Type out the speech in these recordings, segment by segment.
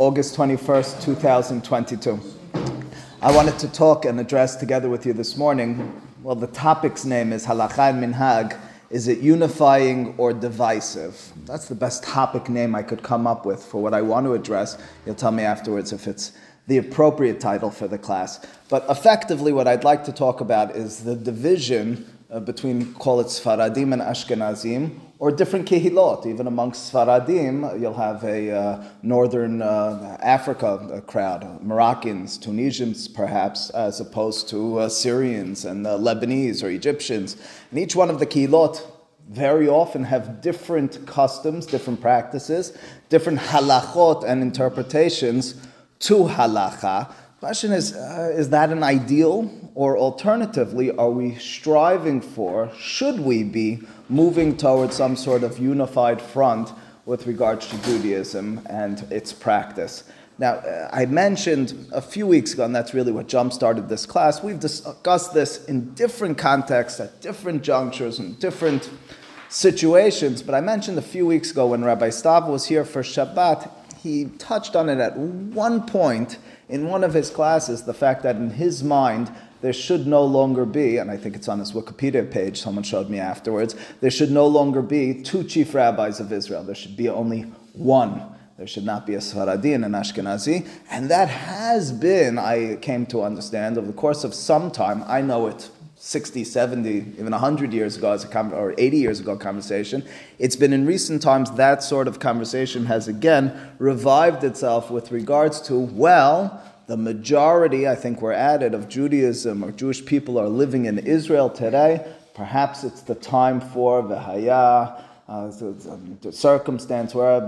August 21st, 2022. I wanted to talk and address together with you this morning. Well, the topic's name is Halacha and Minhag. Is it unifying or divisive? That's the best topic name I could come up with for what I want to address. You'll tell me afterwards if it's the appropriate title for the class. But effectively, what I'd like to talk about is the division uh, between, call it Sfaradim and Ashkenazim, or different kehilot. Even amongst Sfaradim, you'll have a uh, northern uh, Africa crowd, Moroccans, Tunisians perhaps, as opposed to uh, Syrians and uh, Lebanese or Egyptians. And each one of the kehilot very often have different customs, different practices, different halachot and interpretations to halacha. Question is, uh, is that an ideal? Or alternatively, are we striving for, should we be moving towards some sort of unified front with regards to Judaism and its practice? Now, uh, I mentioned a few weeks ago, and that's really what jump started this class. We've discussed this in different contexts, at different junctures, and different situations. But I mentioned a few weeks ago when Rabbi Stav was here for Shabbat, he touched on it at one point in one of his classes the fact that in his mind there should no longer be, and I think it's on his Wikipedia page, someone showed me afterwards, there should no longer be two chief rabbis of Israel. There should be only one. There should not be a Sfaradi and an Ashkenazi. And that has been, I came to understand, over the course of some time, I know it 60, 70, even 100 years ago, as a or 80 years ago conversation. It's been in recent times that sort of conversation has again revived itself with regards to, well, the majority, I think we're at it, of Judaism or Jewish people are living in Israel today. Perhaps it's the time for Vahaya, uh, the circumstance where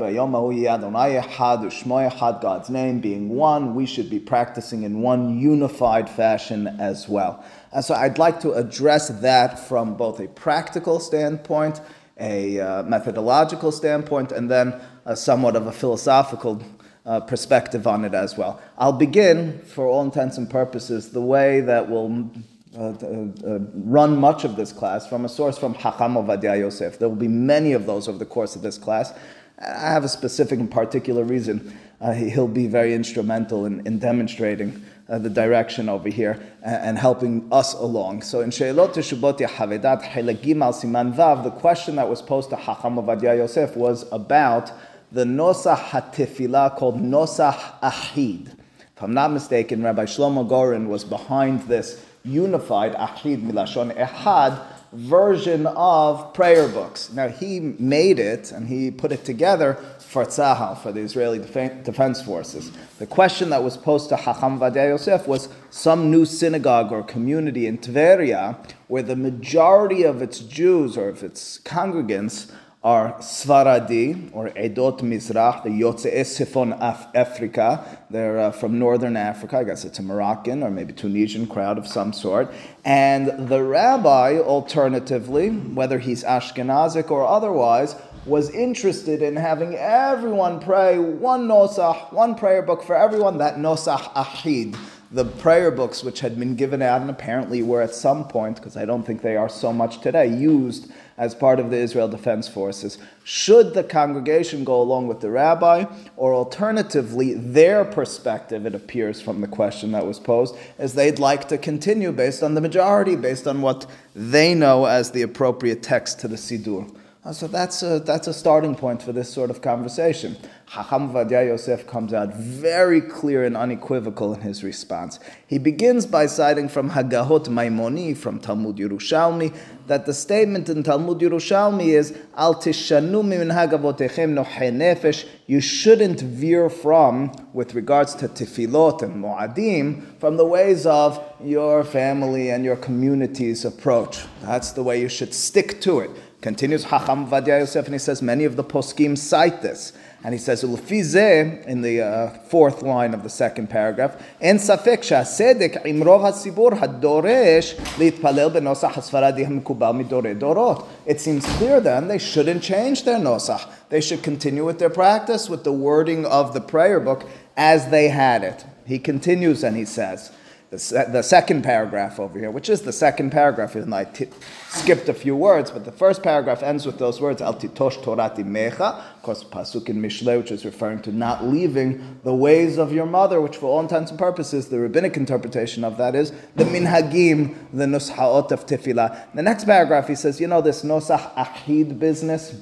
God's name being one, we should be practicing in one unified fashion as well. And so I'd like to address that from both a practical standpoint, a uh, methodological standpoint, and then somewhat of a philosophical uh, perspective on it as well. I'll begin, for all intents and purposes, the way that will uh, uh, uh, run much of this class from a source from Hacham Ovadia Yosef. There will be many of those over the course of this class. I have a specific and particular reason. Uh, he'll be very instrumental in, in demonstrating uh, the direction over here and, and, helping us along. So in Sheilot Teshubot Yahavedat Helagim al Siman Vav, the question that was posed to Hacham Ovadia Yosef was about the Nosah HaTefilah called Nosah Ahid. If I'm not mistaken, Rabbi Shlomo Goren was behind this unified Ahid Milashon Ehad version of prayer books. Now he made it and he put it together for Tzahal, for the Israeli Defense Forces. The question that was posed to Hacham Vadia Yosef was some new synagogue or community in Tveria where the majority of its Jews or of its congregants are Svaradi or Edot Mizrach, the Yotze Sifon Af- Africa. They're uh, from northern Africa. I guess it's a Moroccan or maybe Tunisian crowd of some sort. And the rabbi, alternatively, whether he's Ashkenazic or otherwise, was interested in having everyone pray one nosach, one prayer book for everyone, that nosach ahid the prayer books which had been given out and apparently were at some point, because I don't think they are so much today, used as part of the Israel Defense Forces. Should the congregation go along with the rabbi, or alternatively, their perspective, it appears from the question that was posed, is they'd like to continue based on the majority, based on what they know as the appropriate text to the Siddur. Uh, so that's a, that's a starting point for this sort of conversation. Chacham Vadia Yosef comes out very clear and unequivocal in his response. He begins by citing from Hagahot Maimoni, from Talmud Yerushalmi, that the statement in Talmud Yerushalmi is, Al tishanu min hagavotechem nefesh, you shouldn't veer from, with regards to tefillot and mu'adim, from the ways of your family and your community's approach. That's the way you should stick to it. Continues Hacham Vadia Yosef, and he says many of the poskim cite this, and he says Ulfize in the uh, fourth line of the second paragraph. En safek sha'sedek imrov hasibur hadoresh leitpalel benosach midore dorot. It seems clear then they shouldn't change their nosach. They should continue with their practice with the wording of the prayer book as they had it. He continues and he says the, se- the second paragraph over here, which is the second paragraph, even though I t- skipped a few words, but the first paragraph ends with those words, Al titosh torati mecha, of course, pasuk in Mishle, which is referring to not leaving the ways of your mother, which for all intents and purposes, the rabbinic interpretation of that is the minhagim, the nushaot of tefillah. The next paragraph, he says, you know, this nosach achid business,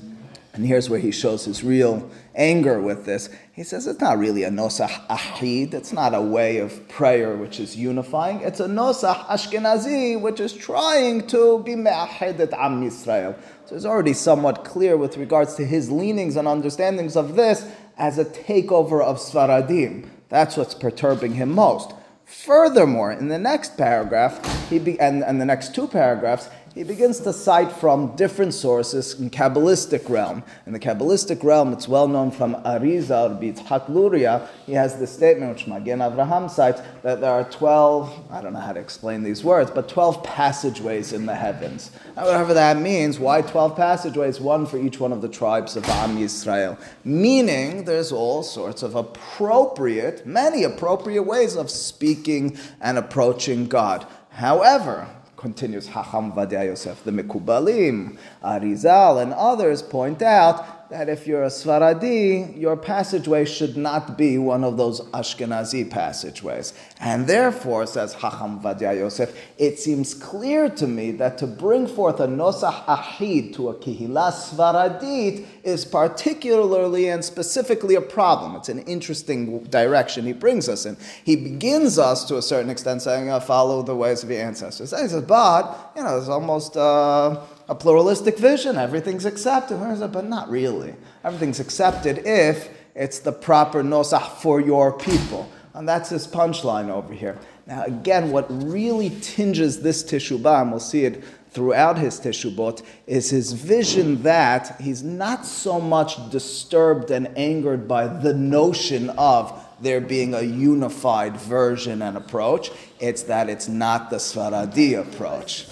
and here's where he shows his real anger with this. He says it's not really a nosach ahid, it's not a way of prayer which is unifying. It's a nosach ashkenazi which is trying to be me'ahedet am Yisrael. So it's already somewhat clear with regards to his leanings and understandings of this as a takeover of Svaradim. That's what's perturbing him most. Furthermore, in the next paragraph, he be, and, and the next two paragraphs, he begins to cite from different sources in Kabbalistic realm. In the Kabbalistic realm, it's well known from Arizal, or Yitzhak Luria, he has this statement, which Magen Avraham cites, that there are 12, I don't know how to explain these words, but 12 passageways in the heavens. Now, whatever that means, why 12 passageways? One for each one of the tribes of Am Yisrael. Meaning, there's all sorts of appropriate, many appropriate ways of speaking and approaching God. However, continues Hacham Vadia Yosef, the Mekubalim, Arizal, and others point out that if you're a Svaradi, your passageway should not be one of those Ashkenazi passageways. And therefore, says Hacham Vadia Yosef, it seems clear to me that to bring forth a Nosach Ahid to a Kihila Svaradit is particularly and specifically a problem. It's an interesting direction he brings us in. He begins us to a certain extent saying, uh, follow the ways of your ancestors. And he says, but, you know, it's almost. Uh, a pluralistic vision. Everything's accepted. But not really. Everything's accepted if it's the proper nosach for your people. And that's his punchline over here. Now, again, what really tinges this teshubah, and we'll see it throughout his teshubot, is his vision that he's not so much disturbed and angered by the notion of there being a unified version and approach. It's that it's not the Svaradi approach.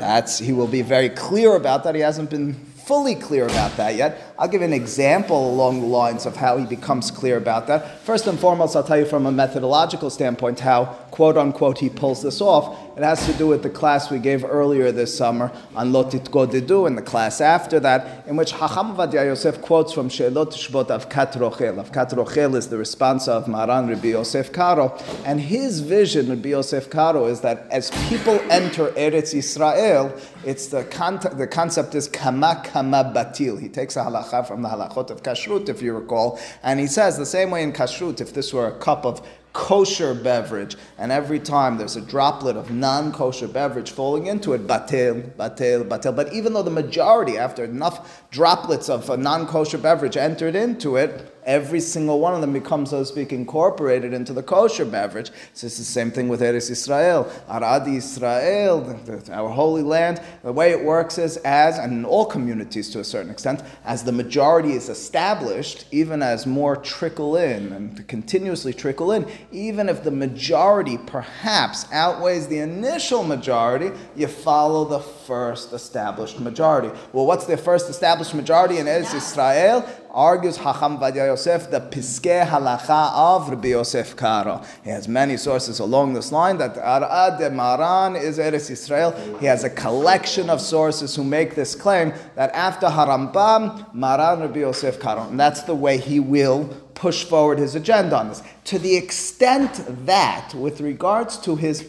That's, he will be very clear about that. He hasn't been fully clear about that yet. I'll give an example along the lines of how he becomes clear about that. First and foremost, I'll tell you from a methodological standpoint how, quote unquote, he pulls this off. It has to do with the class we gave earlier this summer on Lotit Godidu and the class after that, in which Hacham Vadia Yosef quotes from She'elot Shbot Avkat Rochel. Avkat Rochel is the response of Maran Rabbi Yosef Karo, and his vision, Rabbi Yosef Karo, is that as people enter Eretz Israel, it's the, con- the concept is kama kama batil. He takes a halacha from the halachot of kashrut, if you recall, and he says the same way in kashrut, if this were a cup of kosher beverage, and every time there's a droplet of non-kosher beverage falling into it, batel, batel, batel. But even though the majority, after enough droplets of a non-kosher beverage entered into it, every single one of them becomes, so to speak, incorporated into the kosher beverage. So it's the same thing with Eretz Israel. Arad Israel, our holy land, the way it works is as, and in all communities to a certain extent, as the majority is established, even as more trickle in and continuously trickle in, even if the majority perhaps outweighs the initial majority, you follow the first established majority. Well, what's the first established majority in Eretz Israel? Argues Hacham Vadia Yosef the Piskei Halacha of Rabbi Yosef Karo. He has many sources along this line that Arad de Maran is Eretz Israel. He has a collection of sources who make this claim that after Harambam, Maran Rabbi Yosef Karo. And that's the way he will push forward his agenda on this. To the extent that, with regards to his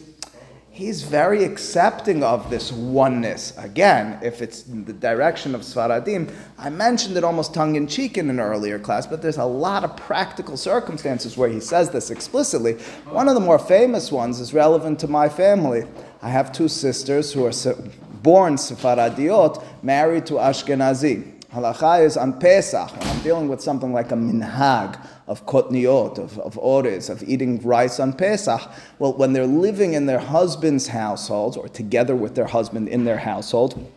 he's very accepting of this oneness. Again, if it's in the direction of Svaradim, I mentioned it almost tongue in cheek in an earlier class, but there's a lot of practical circumstances where he says this explicitly. One of the more famous ones is relevant to my family. I have two sisters who are born Sepharadiot, married to Ashkenazi. Halacha is on Pesach, when I'm dealing with something like a minhag of kotniot, of, of ores, of eating rice on Pesach. Well, when they're living in their husband's household or together with their husband in their household,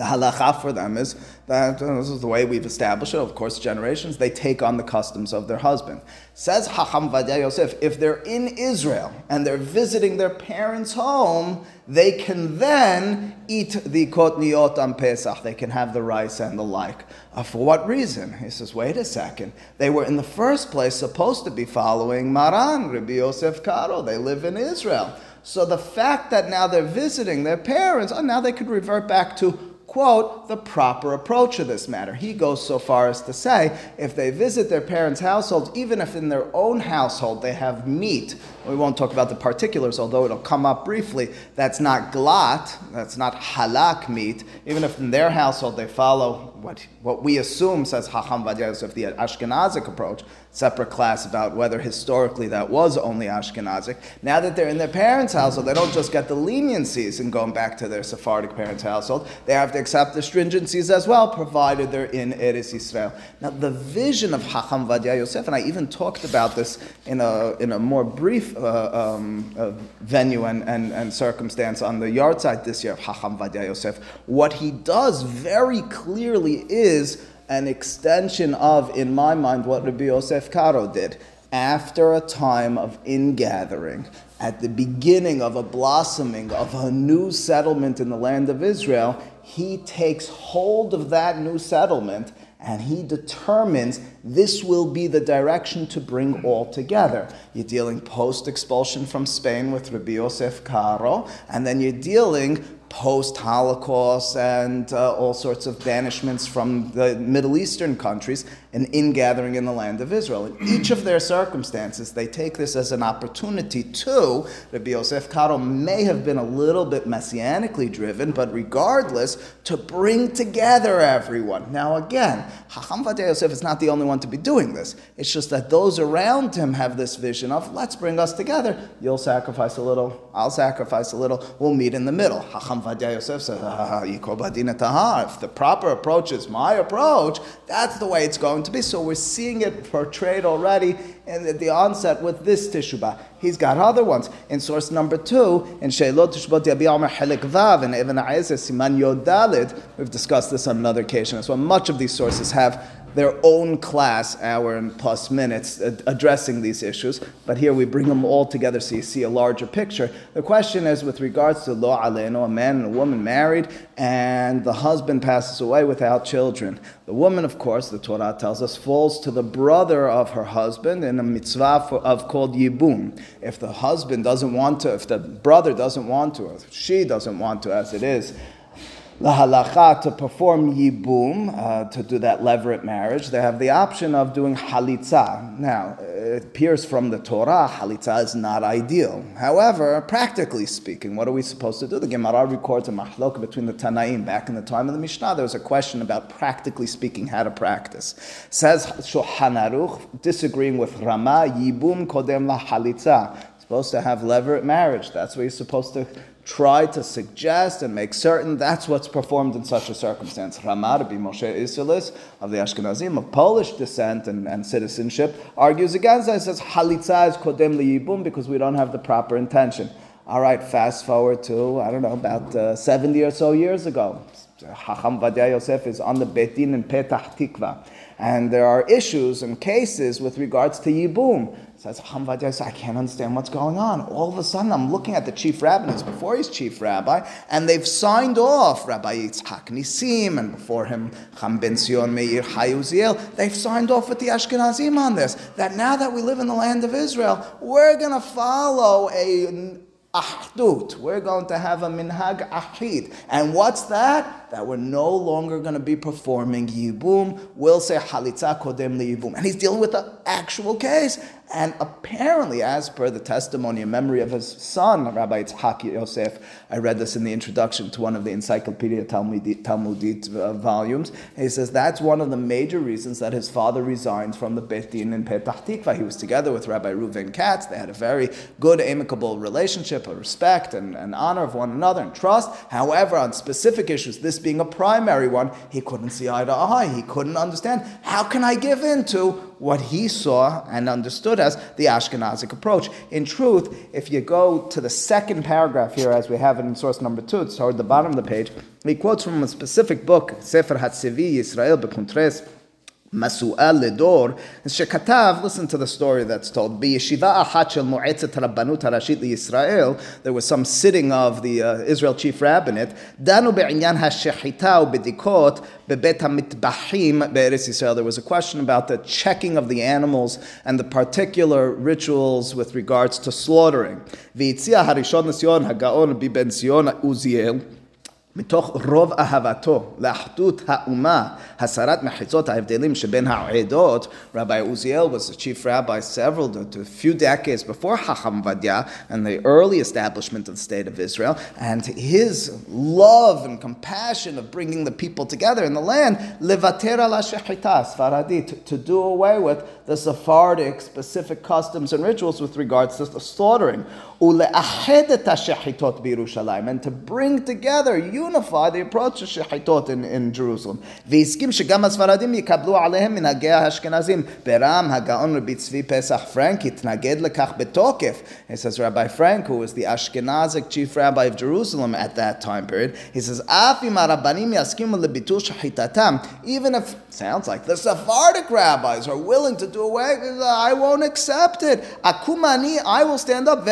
the halacha for them is that uh, this is the way we've established it, of course, generations, they take on the customs of their husband. Says Hacham Vadia Yosef, if they're in Israel and they're visiting their parents' home, they can then eat the kotniot on Pesach. They can have the rice and the like. Uh, for what reason? He says, wait a second. They were in the first place supposed to be following Maran, Rabbi Yosef Karo. They live in Israel. So the fact that now they're visiting their parents, oh, now they could revert back to quote, the proper approach of this matter. He goes so far as to say if they visit their parents' households, even if in their own household they have meat, we won't talk about the particulars, although it'll come up briefly, that's not glat, that's not halak meat, even if in their household they follow what, what we assume says Hacham Vadia Yosef, the Ashkenazic approach, separate class about whether historically that was only Ashkenazic. Now that they're in their parents' household, they don't just get the leniencies in going back to their Sephardic parents' household, they have to accept the stringencies as well, provided they're in Eretz Israel. Now, the vision of Hacham Vadia Yosef, and I even talked about this in a, in a more brief uh, um, uh, venue and, and, and circumstance on the yahrzeit this year of Hacham Vadia Yosef, what he does very clearly is an extension of, in my mind, what Rabbi Yosef Karo did. After a time of ingathering, at the beginning of a blossoming of a new settlement in the land of Israel, he takes hold of that new settlement and he determines this will be the direction to bring all together. You're dealing post expulsion from Spain with Rabbi Yosef Karo, and then you're dealing post Holocaust and uh, all sorts of banishments from the Middle Eastern countries an ingathering in the land of Israel. In each of their circumstances, they take this as an opportunity to, Rabbi Yosef Karo may have been a little bit messianically driven, but regardless, to bring together everyone. Now again, Hacham Vadia Yosef is not the only one to be doing this. It's just that those around him have this vision of, let's bring us together. You'll sacrifice a little, I'll sacrifice a little, we'll meet in the middle. Hacham Vadia Yosef says, if the proper approach is my approach, that's the way it's going going to be. So we're seeing it portrayed already in the, the onset with this Teshuvah. He's got other ones. In source number two, in Sheilot Tishbot Yabia Omer Helik Vav, and Ibn Siman Yodalid, we've discussed this on another occasion as well. Much of these sources have their own class, hour and plus minutes, addressing these issues. But here we bring them all together so you see a larger picture. The question is with regards to lo aleinu, a man and a woman married, and the husband passes away without children. The woman, of course, the Torah tells us, falls to the brother of her husband in a mitzvah for, of called yibum. If the husband doesn't want to, if the brother doesn't want to, or she doesn't want to, as it is, lahalacha to perform yibum, uh, to do that levirate marriage, they have the option of doing halitza. Now, it appears from the Torah, halitza is not ideal. However, practically speaking, what are we supposed to do? The Gemara records a mahlok between the Tanaim. Back in the time of the Mishnah, there was a question about practically speaking how to practice. Says Shulchan Aruch, disagreeing with Rama, yibum kodem la halitza. Supposed to have levirate marriage. That's what you're supposed to try to suggest and make certain that's what's performed in such a circumstance. Ramah, Rabbi Moshe Isserles of the Ashkenazim of Polish descent and, and citizenship argues against that. He says halitza is kodem liyibum because we don't have the proper intention. All right, fast forward to I don't know about uh, seventy or so years ago. Hacham Vadia Yosef is on the Beit Din in Petah Tikva, and there are issues and cases with regards to yibum. Says Hamvad I can't understand what's going on. All of a sudden, I'm looking at the chief rabbi, and before he's chief rabbi, and they've signed off Rabbi Yitzhak Nisim, and before him Cham Ben Sion Meir Hai Uziel. They've signed off with the Ashkenazim on this. That now that we live in the land of Israel, we're going to follow a ahdut. We're going to have a minhag ahid. And what's that? That we're no longer going to be performing yibum. We'll say halitza kodem li yibum. And he's dealing with the actual case. And apparently, as per the testimony and memory of his son, Rabbi Yitzhak Yosef, I read this in the introduction to one of the Encyclopedia Talmudit, Talmudit uh, volumes. He says that's one of the major reasons that his father resigned from the Beit Din in Petah Tikva. He was together with Rabbi Reuven Katz. They had a very good, amicable relationship, a respect and, and honor of one another and trust. However, on specific issues, this being a primary one, he couldn't see eye to eye. He couldn't understand. How can I give in to what he saw and understood as the Ashkenazic approach. In truth, if you go to the second paragraph here, as we have it in source number two, it's toward the bottom of the page, he quotes from a specific book, Sefer Hatzivi Yisrael Bekuntres, Masu'al Lidor, Shekatav, listen to the story that's told. B'yeshiva achat shel mo'etzet rabbanut harashit liyisrael, there was some sitting of the uh, Israel chief rabbinate, danu be'inyan ha'shechita u'bedikot bebet ha'mitbachim be'eretz Yisrael. There was a question about the checking of the animals and the particular rituals with regards to slaughtering. V'itzia harishon nisyon ha'gaon biben sion Uziel, מתוך רוב אהבתו לאחדות האומה, הסרת מחיצות ההבדלים שבין העדות, Rabbi Uziel was the chief rabbi several, to a few decades before Chacham Vadia and the early establishment of the state of Israel, and his love and compassion of bringing the people together in the land, levater la shechita, Sfaradi, to do away with the Sephardic specific customs and rituals with regards to the slaughtering, and to bring together unify the approach to shechitot in, in Jerusalem. והסכים שגם הספרדים יקבלו עליהם מנהגי האשכנזים. ברם, הגאון רבי צבי פסח פרנק התנגד לכך בתוקף. He says Rabbi Frank, who was the Ashkenazic chief rabbi of Jerusalem at that time period, he says, אף אם הרבנים יסכימו לביטול שחיטתם, even if, sounds like the Sephardic rabbis are willing to do away, I won't accept it. Akumani, I will stand up,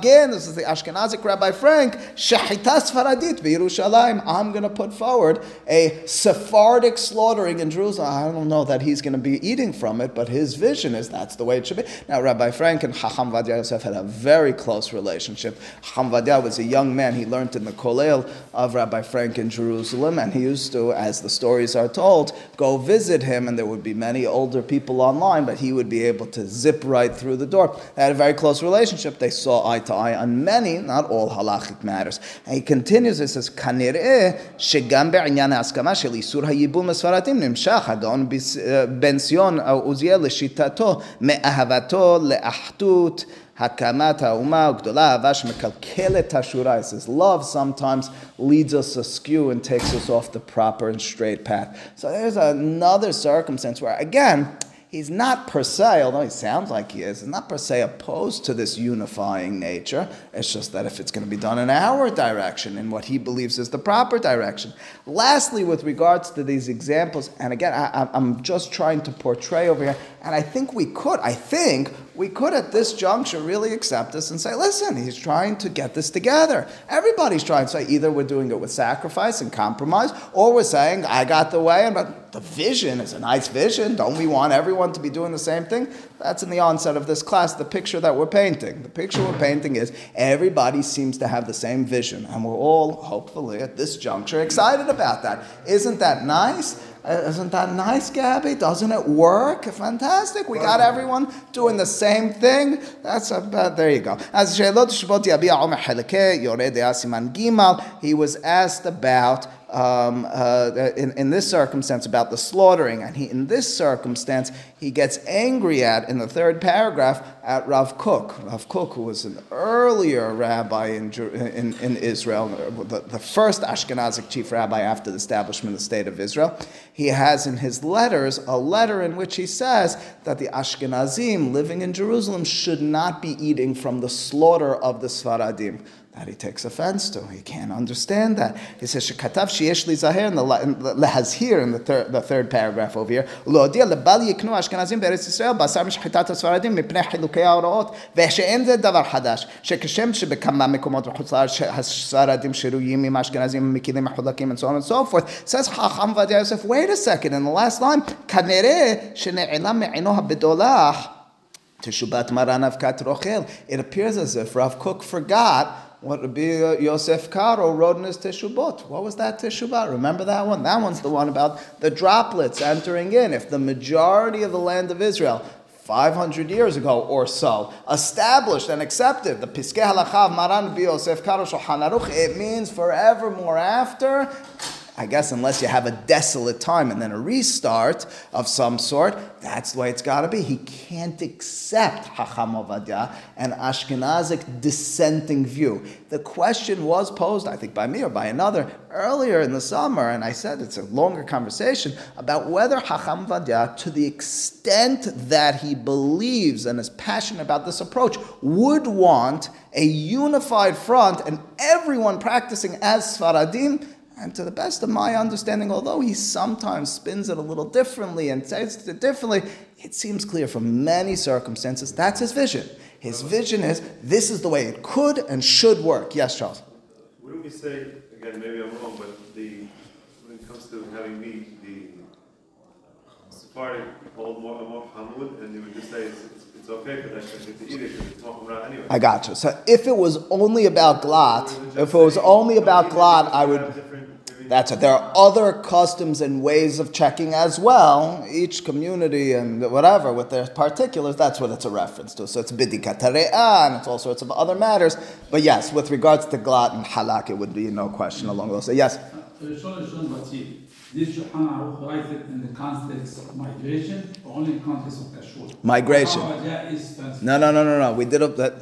ve'argen, this is the Ashkenazic Rabbi Frank, shechita Sfaradit beYerushalayim. I'm going to put forward a Sephardic slaughtering in Jerusalem. I don't know that he's going to be eating from it, but his vision is that's the way it should be. Now, Rabbi Frank and Chacham Vadia Yosef had a very close relationship. Chacham Vadia was a young man. He learned in the Kolel of Rabbi Frank in Jerusalem, and he used to, as the stories are told, go visit him, and there would be many older people online, but he would be able to zip right through the door. They had a very close relationship. They saw eye to eye on many, not all halachic matters. And he continues, he says, כנראה שגם בעניין ההסכמה של איסור הייבום לספרדים נמשך הגאון בן ציון עוזיאל לשיטתו מאהבתו לאחדות הקמת האומה הגדולה, אהבה שמקלקלת השורה. It says love sometimes leads us askew and takes us off the proper and straight path. So there's another circumstance where, again, he's not per se, although he sounds like he is, he's not per se opposed to this unifying nature. It's just that if it's going to be done in our direction, in what he believes is the proper direction. Lastly, with regards to these examples, and again, I, am just trying to portray over here, and I think we could, I think we could at this juncture really accept this and say, listen, he's trying to get this together. Everybody's trying to say either we're doing it with sacrifice and compromise, or we're saying, I got the way, and but the vision is a nice vision. Don't we want everyone to be doing the same thing? That's in the onset of this class, the picture that we're painting. The picture we're painting is everybody seems to have the same vision, and we're all, hopefully, at this juncture, excited about that. Isn't that nice? Uh, isn't that nice, Gabby? Doesn't it work? Fantastic. We got everyone doing the same thing. That's about, there you go. He was asked about um, uh, in, in this circumstance about the slaughtering, and he, in this circumstance, he gets angry at, in the third paragraph, at Rav Kook. Rav Kook, who was an earlier rabbi in, in, in Israel, the, the first Ashkenazic chief rabbi after the establishment of the state of Israel, he has in his letters a letter in which he says that the Ashkenazim living in Jerusalem should not be eating from the slaughter of the Sfaradim that he takes offense to. He can't understand that. He says, Shekatav sheyesh in zaher, and here in the third, the third paragraph over here, להודיע לבל יקנו אשכנזים בארץ ישראל בשר משחיטת הספרדים מפני חילוקי ההוראות, ושאין זה דבר חדש, שכשם שבכמה מקומות בחוץ לארץ הספרדים שרויים עם האשכנזים ומכלים מחולקים and so on and so forth, says חכם ועדיה יוסף, wait a second, in the last line, כנראה שנעלם מעינו הבדולח teshubat מרן אבקת rochel. It appears as if Rav Kook forgot what Rabbi uh, Yosef Karo wrote in his Teshubot. What was that Teshubot? Remember that one? That one's the one about the droplets entering in. If the majority of the land of Israel 500 years ago or so, established and accepted the Piskei Halachav Maran Yosef Karo Shulchan Aruch, it means forevermore after I guess unless you have a desolate time and then a restart of some sort, that's the way it's got to be. He can't accept Hacham Ovadia, an Ashkenazic dissenting view. The question was posed, I think, by me or by another earlier in the summer, and I said it's a longer conversation about whether Hacham Ovadia, to the extent that he believes and is passionate about this approach, would want a unified front and everyone practicing as Sfaradim And to the best of my understanding, although he sometimes spins it a little differently and says it differently, it seems clear from many circumstances that's his vision. His vision is this is the way it could and should work. Yes, Charles. Wouldn't we say again? Maybe I'm wrong, but the when it comes to having meat, the Sephardic hold more more hamud, and you would just say it's, it's, it's okay for that to eat it because it's anyway. I got you. So if it was only about glat, if it was only about glat, I would. That's it. There are other customs and ways of checking as well. Each community and whatever with their particulars, that's what it's a reference to. So it's bidikat and it's all sorts of other matters. But yes, with regards to glat and halak, it would be no question along those. Yes. Did Shulchan Aruch write it in the context of migration or only in context of kashrut? Migration. No, no, no, no, no. We did up that.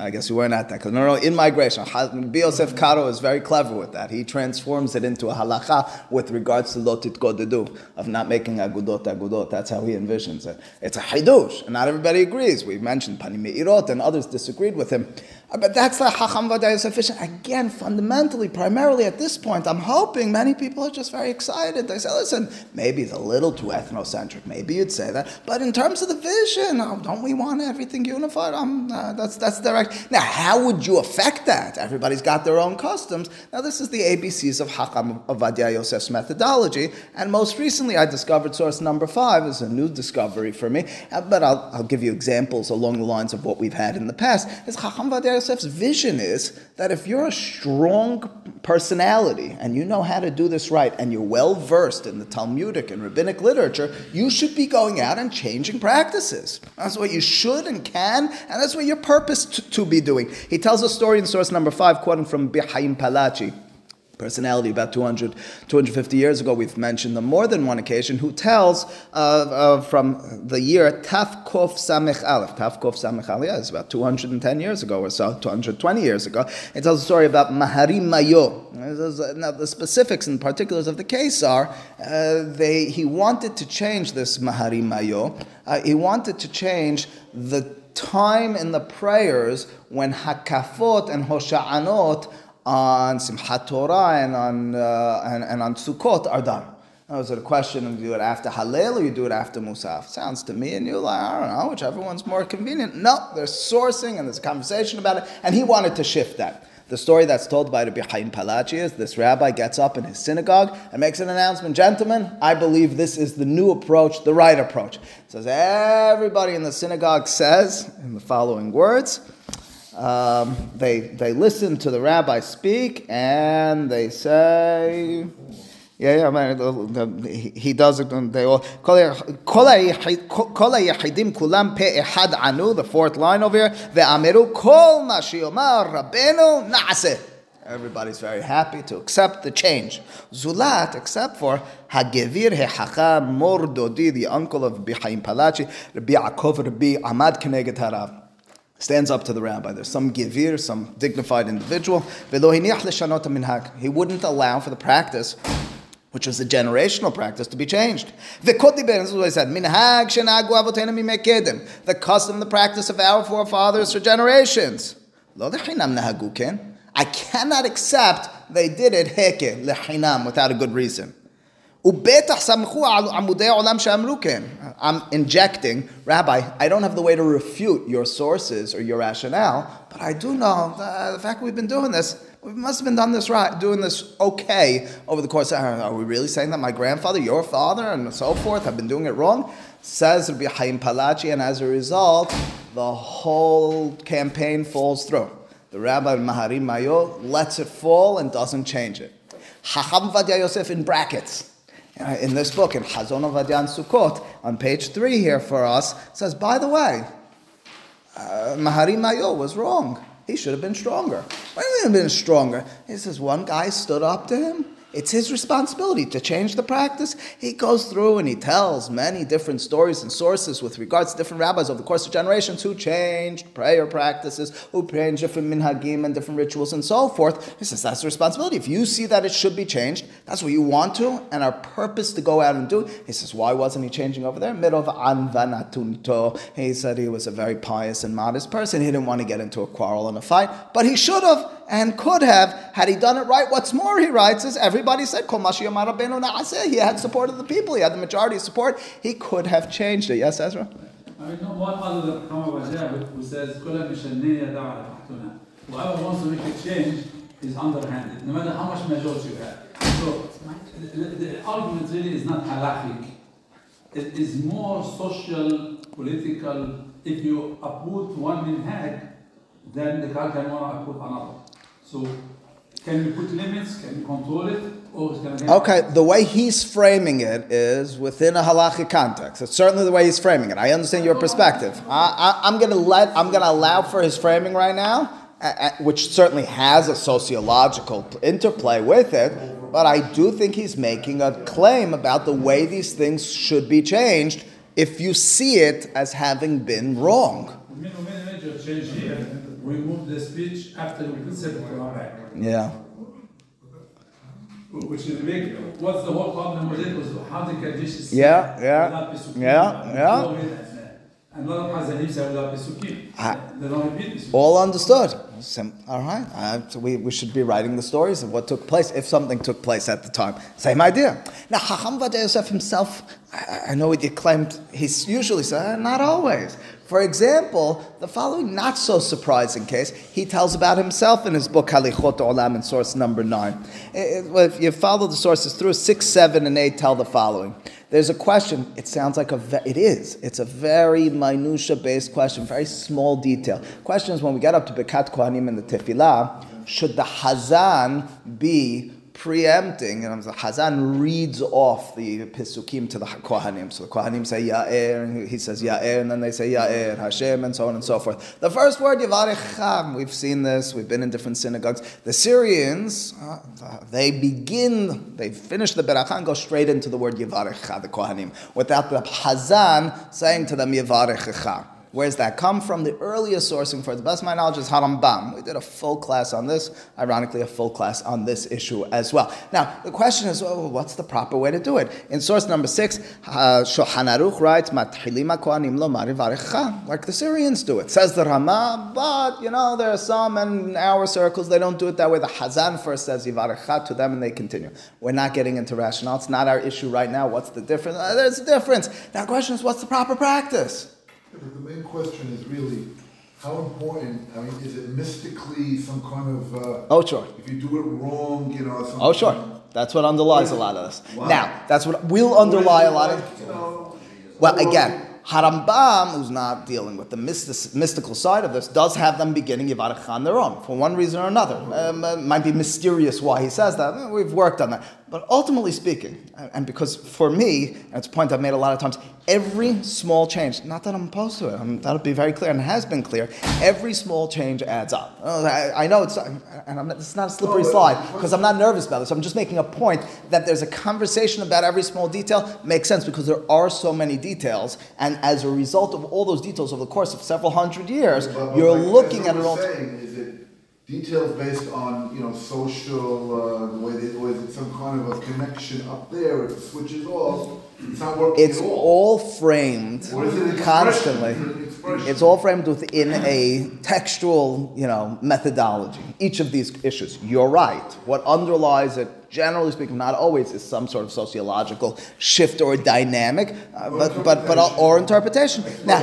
I guess you weren't at that. No, no, in migration. Biosef Karo is very clever with that. He transforms it into a halacha with regards to lotit godedu, of not making agudot agudot. That's how he envisions it. It's a hidush, and not everybody agrees. We mentioned Panim Meirot, and others disagreed with him. Uh, but that's the Hacham Vadai sufficient. Again, fundamentally, primarily at this point, I'm hoping many people are just very excited. They say, listen, maybe it's a little too ethnocentric. Maybe you'd say that. But in terms of the vision, oh, don't we want everything unified? Um, uh, that's, that's direct. Now, how would you affect that? Everybody's got their own customs. Now, this is the ABCs of Hacham Ovadia Yosef's methodology. And most recently, I discovered source number five is a new discovery for me. Uh, but I'll, I'll give you examples along the lines of what we've had in the past. Is Hacham Vadia Yosef's vision is that if you're a strong personality and you know how to do this right and you're well versed in the Talmudic and rabbinic literature, you should be going out and changing practices. That's what you should and can, and that's what you're purposed to, to be doing. He tells a story in source number five, quoting from Bihaim Palachi personality about 200, 250 years ago, we've mentioned on more than one occasion, who tells uh, uh, from the year Taf Samech Aleph. Taf Samech Aleph, it's about 210 years ago or so, 220 years ago. It tells a story about Maharim Mayo. Now, the specifics and particulars of the case are uh, they, he wanted to change this Maharim Mayo. Uh, he wanted to change the time in the prayers when Hakafot and Hosha'anot on Simchat Torah and on, uh, and, and on Sukkot are done. Now, is it a question of do it after Hallel or you do it after Musaf? Sounds to me, and you're like, I don't know, whichever one's more convenient. No, there's sourcing and there's a conversation about it, and he wanted to shift that. The story that's told by Rabbi Chaim Palachi is this rabbi gets up in his synagogue and makes an announcement. Gentlemen, I believe this is the new approach, the right approach. Says everybody in the synagogue says in the following words. Um, they, they listen to the rabbi speak and they say, yeah, yeah, man, he does it. And They all kol hayidim kulam pe ehad anu. The fourth line over here. Ve'amiru kol ma rabenu. Everybody's very happy to accept the change. Zulat, except for Hagevir Hechacha Mordodi, the uncle of Bihaim Palachi, Rabbi Yaakov Rabbi Ahmad Keneget Harav stands up to the rabbi. There's some givir, some dignified individual. He wouldn't allow for the practice, which was a generational practice, to be changed. This is what I said. The custom, the practice of our forefathers for generations. I cannot accept they did it heke, without a good reason. I'm injecting, Rabbi, I don't have the way to refute your sources or your rationale, but I do know the fact we've been doing this, we must have been done this right, doing this okay over the course of, are we really saying that my grandfather, your father, and so forth have been doing it wrong? Says Rabbi Haim Palachi, and as a result, the whole campaign falls through. The Rabbi Maharim Mayo lets it fall and doesn't change it. Hacham Vadia Yosef in brackets in this book, in Hazon Ovadia Sukkot, on page three here for us, says, by the way, uh, Mahari Mayo was wrong. He should have been stronger. Why would he have been stronger? He says, one guy stood up to him it's his responsibility to change the practice. He goes through and he tells many different stories and sources with regards to different rabbis over the course of generations who changed prayer practices, who changed different minhagim and different rituals and so forth. He says that's the responsibility. If you see that it should be changed, that's what you want to, and our purpose to go out and do. He says, why wasn't he changing over there? Middle of anvanatunto. He said he was a very pious and modest person. He didn't want to get into a quarrel and a fight, but he should have and could have had he done it right. What's more, he writes is everybody said Kol. He had support of the people. He had the majority support. He could have changed it. Yes, Ezra. I mean, no one other than Muhammad Wajah who says. Whoever wants to make a change is underhanded, no matter how much majority you have. So the, the, argument really is not halachic. It is more social, political. If you uproot one minhag, then the guy can uproot another. So can you put limits? Can you control it? Or is it going to Okay, the way he's framing it is within a halachic context. It's certainly the way he's framing it. I understand your perspective. I, I, I'm going to let I'm going to allow for his framing right now, a- which certainly has a sociological interplay with it. But I do think he's making a claim about the way these things should be changed if you see it as having been wrong. Many, many major change here. Remove the speech after we consider the Quran back. Yeah. Which is big. What's the whole problem with it was how the conditions. Yeah, yeah, yeah, yeah. And a lot of Hazanim say without Pesukim. I- They don't repeat. All understood. Sim- all right. Uh, so we, we should be writing the stories of what took place, if something took place at the time. Same idea. Now, Chacham Vaday Yosef himself, I, I know you claimed, he's usually said, "Uh, not always. For example, the following not so surprising case, he tells about himself in his book Halichot Olam in source number 9. It- it- if you follow the sources through, 6, 7, and 8 tell the following. There's a question, it sounds like a, ve- it is, it's a very minutia based question, very small detail. Question is when we get up to Berkat Kohanim and the Tefillah, should the Hazan be preempting, and the Hazan reads off the Pisukim to the Kohanim. So the Kohanim say Ya'er, and he says Ya'er, and then they say Ya'er, Hashem, and so on and so forth. The first word, Yavarecha, we've seen this, we've been in different synagogues. The Syrians, uh, they begin, they finish the Beracha and go straight into the word Yavarecha, the Kohanim, without the Hazan saying to them Yavarecha. Where's that come from? The earliest sourcing for the best of my knowledge is Harambam. We did a full class on this, ironically, a full class on this issue as well. Now, the question is, oh, what's the proper way to do it? In source number six, uh, Shulchan Aruch writes, like the Syrians do it. Says the Rama, but you know there are some in our circles they don't do it that way. The Hazan first says yivarecha to them, and they continue. We're not getting into rationale. It's not our issue right now. What's the difference? Uh, there's a difference. Now, the question is, what's the proper practice? The main question is really, how important, I mean, is it mystically some kind of, uh, Oh, sure. if you do it wrong, you know. Oh, sure. That's what underlies a lot of this. Wow. Now, that's what will underlie a lot of. You know, Well, again, Harambam, who's not dealing with the mystic, mystical side of this, does have them beginning Yivarech on their own, for one reason or another. Um, it might be mysterious why he says that. We've worked on that. But ultimately speaking, and- because for me, and it's a point I've made a lot of times, every small change, not that I'm opposed to it, I'm, that'll be very clear and has been clear, every small change adds up. Uh, I, I know it's, and I'm not, it's not a slippery No, slide, because I'm not nervous about this. I'm just making a point that there's a conversation about every small detail makes sense because there are so many details, and as a result of all those details over the course of several hundred years, but you're like- looking at it all. We're saying, Is it details based on, you know, social, uh, the way they, or is it some kind of a connection up there, if it switches off, it's not working It's at all? all framed Or is it constantly. It? It's all framed within a textual, you know, methodology. Each of these issues. You're right. What underlies it, generally speaking, not always, is some sort of sociological shift or dynamic, uh, but but but or interpretation. Now,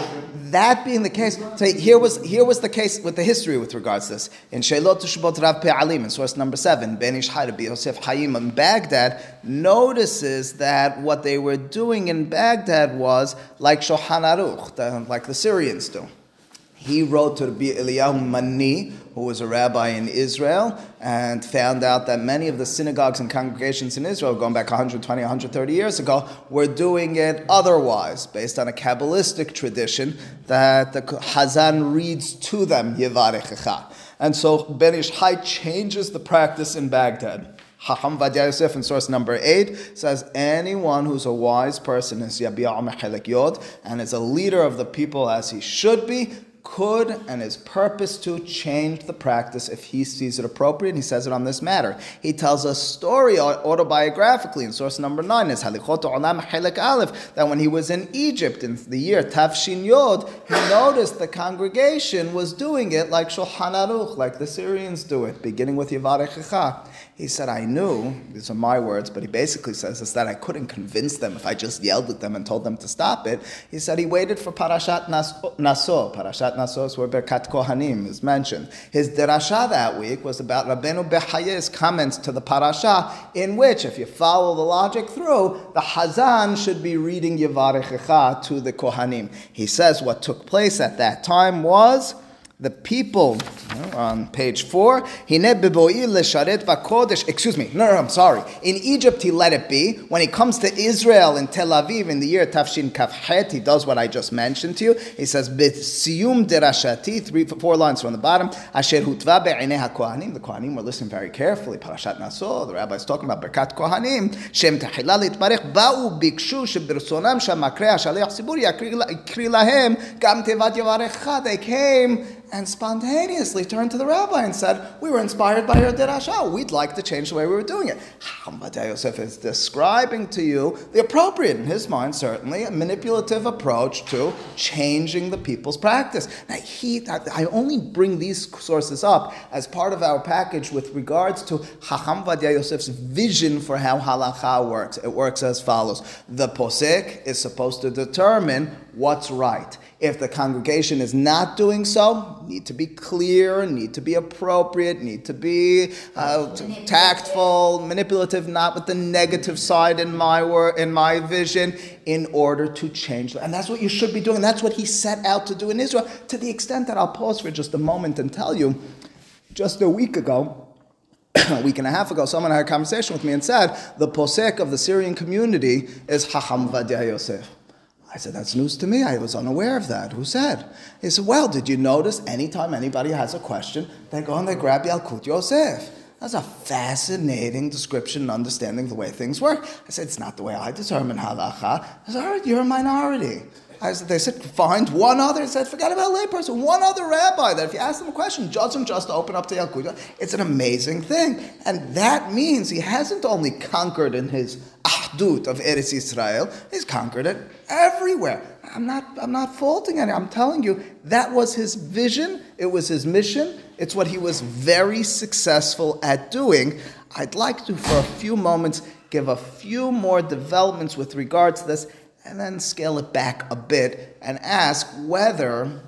that being the case, so here was here was the case with the history with regards to this. In Sheilot Tushbot Rav Pe'alim, in source number seven, Ben Ish Hai, Yosef Hayim in Baghdad notices that what they were doing in Baghdad was like Shulchan Aruch, like the Syrians do. He wrote to Rabbi Eliyahu Mani, who was a rabbi in Israel, and found out that many of the synagogues and congregations in Israel, going back 120, 130 years ago, were doing it otherwise, based on a Kabbalistic tradition that the Hazan reads to them, Yevarechecha. And so Ben Ish Hai changes the practice in Baghdad. Hacham Vadia Yosef in source number 8 says, Anyone who's a wise person is Yabi'a Mehelek Yod and is a leader of the people as he should be, could and is purpose to change the practice if he sees it appropriate. And he says it on this matter. He tells a story autobiographically in source number nine is Halichot Olam Helek Aleph that when he was in Egypt in the year Tafshin Yod, he noticed the congregation was doing it like Shulchan Aruch, like the Syrians do it, beginning with Yivarechecha. He said, I knew, these are my words, but he basically says is that I couldn't convince them if I just yelled at them and told them to stop it. He said he waited for Parashat Naso. Parashat Naso is where Berkat Kohanim is mentioned. His derasha that week was about Rabbeinu Behaye's comments to the parasha, in which, if you follow the logic through, the Hazan should be reading Yevarechecha to the Kohanim. He says what took place at that time was the people on page four. Excuse me. No, no, I'm sorry. In Egypt, he let it be. When he comes to Israel in Tel Aviv in the year Tafshin Kafhet, he does what I just mentioned to you. He says, "Siyum derashati." Three, four lines from the bottom. Asher hutva be'inei haKohanim. The Kohanim were listening very carefully. Parashat Naso. The rabbi is talking about Berkat Kohanim. Shem tehila litbarech ba'u bikshu shebirsonam shamakre hashaliach sibur yakri lahem gam tevat yavarecha. They came and spontaneously turned to the rabbi and said, We were inspired by your derasha. Ah, we'd like to change the way we were doing it. Hamad Yosef is describing to you the appropriate, in his mind, certainly, a manipulative approach to changing the people's practice. Now, he, I only bring these sources up as part of our package with regards to Chacham Vadia Yosef's vision for how halacha works. It works as follows The posek is supposed to determine what's right. If the congregation is not doing so, need to be clear, need to be appropriate, need to be uh, tactful, manipulative, not with the negative side in my word, in my vision, in order to change. And that's what you should be doing. That's what he set out to do in Israel. To the extent that I'll pause for just a moment and tell you, just a week ago, a week and a half ago, someone had a conversation with me and said the posek of the Syrian community is Hacham Vadia Yosef. I said, That's news to me. I was unaware of that. Who said? He said, Well, did you notice anytime anybody has a question, they go and they grab Yalkut Yosef? That's a fascinating description and understanding the way things work. I said, It's not the way I determine halacha. I said, All right, you're a minority. I said, they said, find one other. I said, forget about layperson. One other rabbi that if you ask them a question, judge them just to open up to Yalkut. It's an amazing thing. And that means he hasn't only conquered in his ahdut of Eretz Israel, he's conquered it everywhere. I'm not, I'm not faulting any. I'm telling you, that was his vision. It was his mission. It's what he was very successful at doing. I'd like to, for a few moments, give a few more developments with regard to this and then scale it back a bit and ask whether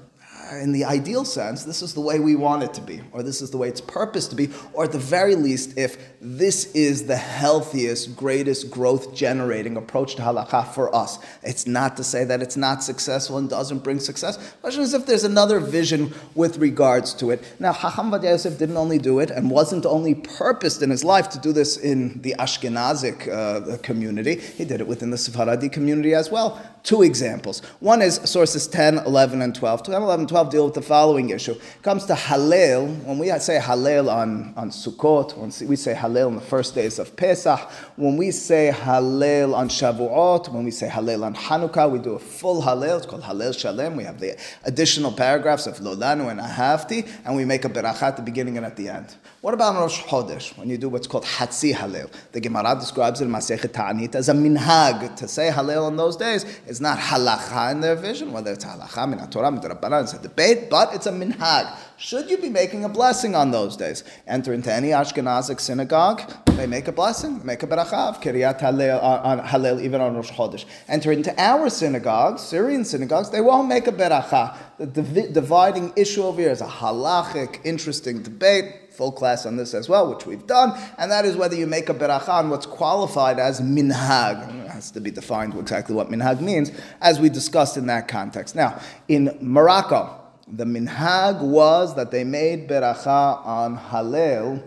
in the ideal sense, this is the way we want it to be, or this is the way it's purposed to be, or at the very least, if this is the healthiest, greatest growth generating approach to halakha for us. It's not to say that it's not successful and doesn't bring success. The question is if there's another vision with regards to it. Now, Chacham Vadia Yosef didn't only do it and wasn't only purposed in his life to do this in the Ashkenazic uh, community, he did it within the Sephardi community as well. Two examples. One is sources 10, 11, and 12. 10, 11, 12 deal with the following issue. It comes to Hallel, when we say Hallel on, on Sukkot, when we say Hallel on the first days of Pesach, when we say Hallel on Shavuot, when we say Hallel on Hanukkah, we do a full Hallel, it's called Hallel Shalem. We have the additional paragraphs of Lolanu and Ahavti, and we make a beracha at the beginning and at the end. What about Rosh Chodesh, when you do what's called Hatzi Hallel? The Gemara describes it in Masechet Ta'anit as a minhag. To say Hallel in those days is not halacha in their vision, whether it's halacha, min Torah, min it's a debate, but it's a minhag. Should you be making a blessing on those days? Enter into any Ashkenazic synagogue, they make a blessing, make a beracha, Kriat Hallel, uh, on Hallel, even on Rosh Chodesh. Enter into our synagogues, Syrian synagogues, they won't make a beracha. The div- dividing issue over here is a halachic, interesting debate full class on this as well, which we've done, and that is whether you make a beracha on what's qualified as minhag. It has to be defined exactly what minhag means, as we discussed in that context. Now, in Morocco, the minhag was that they made beracha on halel,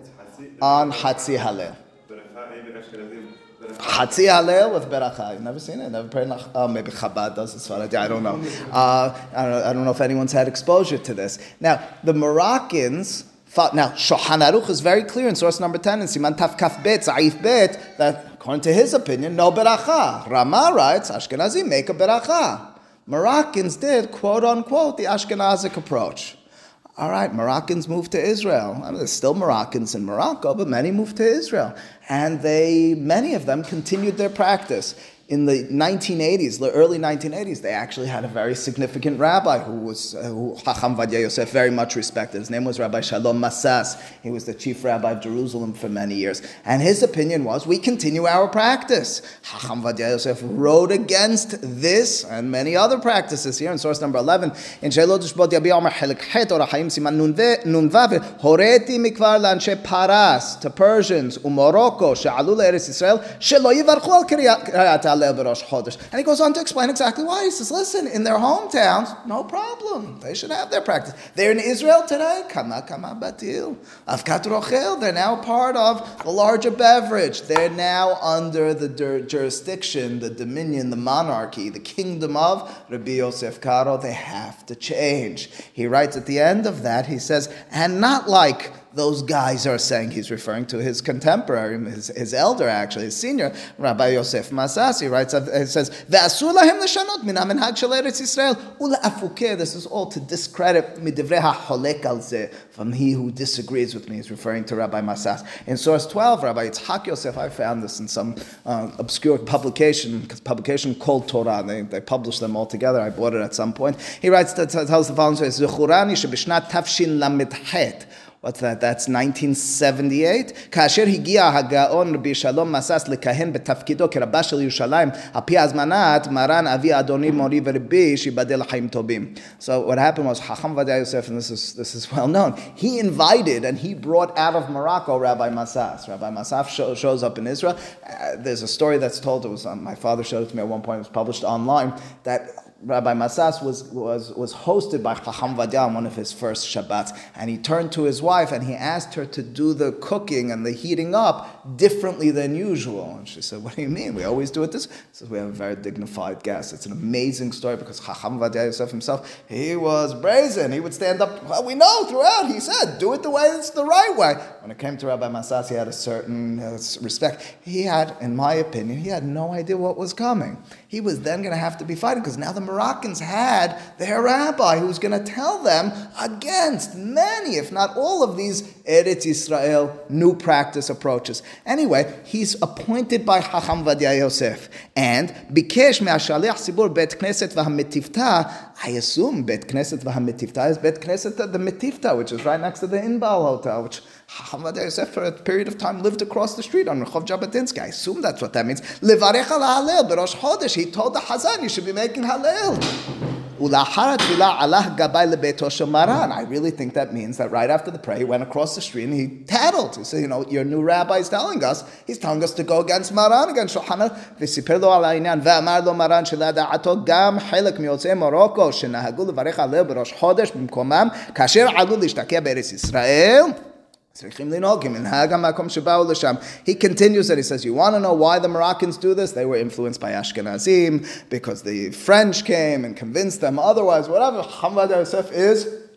on hatzi halel. Hatzi Halel with Beracha. You've never seen it? Never prayed? Oh, maybe Chabad does as as I don't know. Uh, I don't know. I don't know if anyone's had exposure to this. Now, the Moroccans now, Shulchan Aruch is very clear in source number 10 in Siman Taf Kaf Bet, Sa'if Bet, that according to his opinion, no beracha. Rama writes, Ashkenazi, make a beracha. Moroccans did, quote unquote, the Ashkenazic approach. All right, Moroccans moved to Israel. I mean, there's still Moroccans in Morocco, but many moved to Israel. And they, many of them continued their practice in the 1980s, the early 1980s, they actually had a very significant rabbi who was uh, who Chacham Vadia Yosef very much respected. His name was Rabbi Shalom Masas. He was the chief rabbi of Jerusalem for many years. And his opinion was, we continue our practice. Chacham Vadia Yosef wrote against this and many other practices here in source number 11. In Or Siman Horeti Mikvar Lanshe Paras to Persians Umorocco She'alu Eretz Yisrael Shelo Yivarchu and he goes on to explain exactly why. He says, listen, in their hometowns, no problem. They should have their practice. They're in Israel today. Kama kama batil. Avkat rochel. They're now part of the larger beverage. They're now under the jurisdiction, the dominion, the monarchy, the kingdom of Rabbi Yosef Karo. They have to change. He writes at the end of that, he says, and not like those guys are saying he's referring to his contemporary, his, his elder actually, his senior, Rabbi Yosef Masasi, writes, it says, this is all to discredit from he who disagrees with me, he's referring to Rabbi Masas. In source 12, Rabbi Yitzhak Yosef, I found this in some uh, obscure publication, publication called Torah, they, they published them all together, I bought it at some point. He writes, tells the following story, what's that? That's 1978. So what happened was, Hacham Ovadia Yosef, and this is, this is well known, he invited and he brought out of Morocco Rabbi Masas. Rabbi Masas shows up in Israel. Uh, there's a story that's told, it was on, my father showed it to me at one point, it was published online, that Rabbi Masas was, was, was hosted by Chacham Vadia on one of his first Shabbats, and he turned to his wife and he asked her to do the cooking and the heating up differently than usual. And she said, What do you mean? We always do it this. He says, We have a very dignified guest. It's an amazing story because Chacham Vadia Yosef himself, he was brazen. He would stand up, well, we know throughout, he said, do it the way it's the right way. When it came to Rabbi Masas, he had a certain uh, respect. He had, in my opinion, he had no idea what was coming. He was then going to have to be fighting because now the Moroccans had their rabbi who was going to tell them against many, if not all of these Eretz Israel new practice approaches. Anyway, he's appointed by Chacham Vadia Yosef and Bikesh me'ashaliach sibur bet knesset v'hametivta. I assume bet knesset v'hametivta is bet knesset the metivta, which is right next to the Inbal Hotel, which Chacham Vadia Yosef for a period of time lived across the street on Rehov Jabotinsky. I assume that's what that means. Levarech al Halel b'Rosh Chodesh. He told the Hazan you should be making Halel. I really think that means that right after the prayer, he went across the street and he tattled. He said, you know, your new rabbi is telling us, he's telling us to go against Maran, against Shulchan וסיפר לו על העניין, ואמר לו מרן שלדעתו גם חלק מיוצאי מרוקו שנהגו לברך עליו בראש חודש במקומם, כאשר עלו להשתקע בארץ ישראל. he continues and he says, You want to know why the Moroccans do this? They were influenced by Ashkenazim because the French came and convinced them otherwise. Whatever Hamad Yosef is,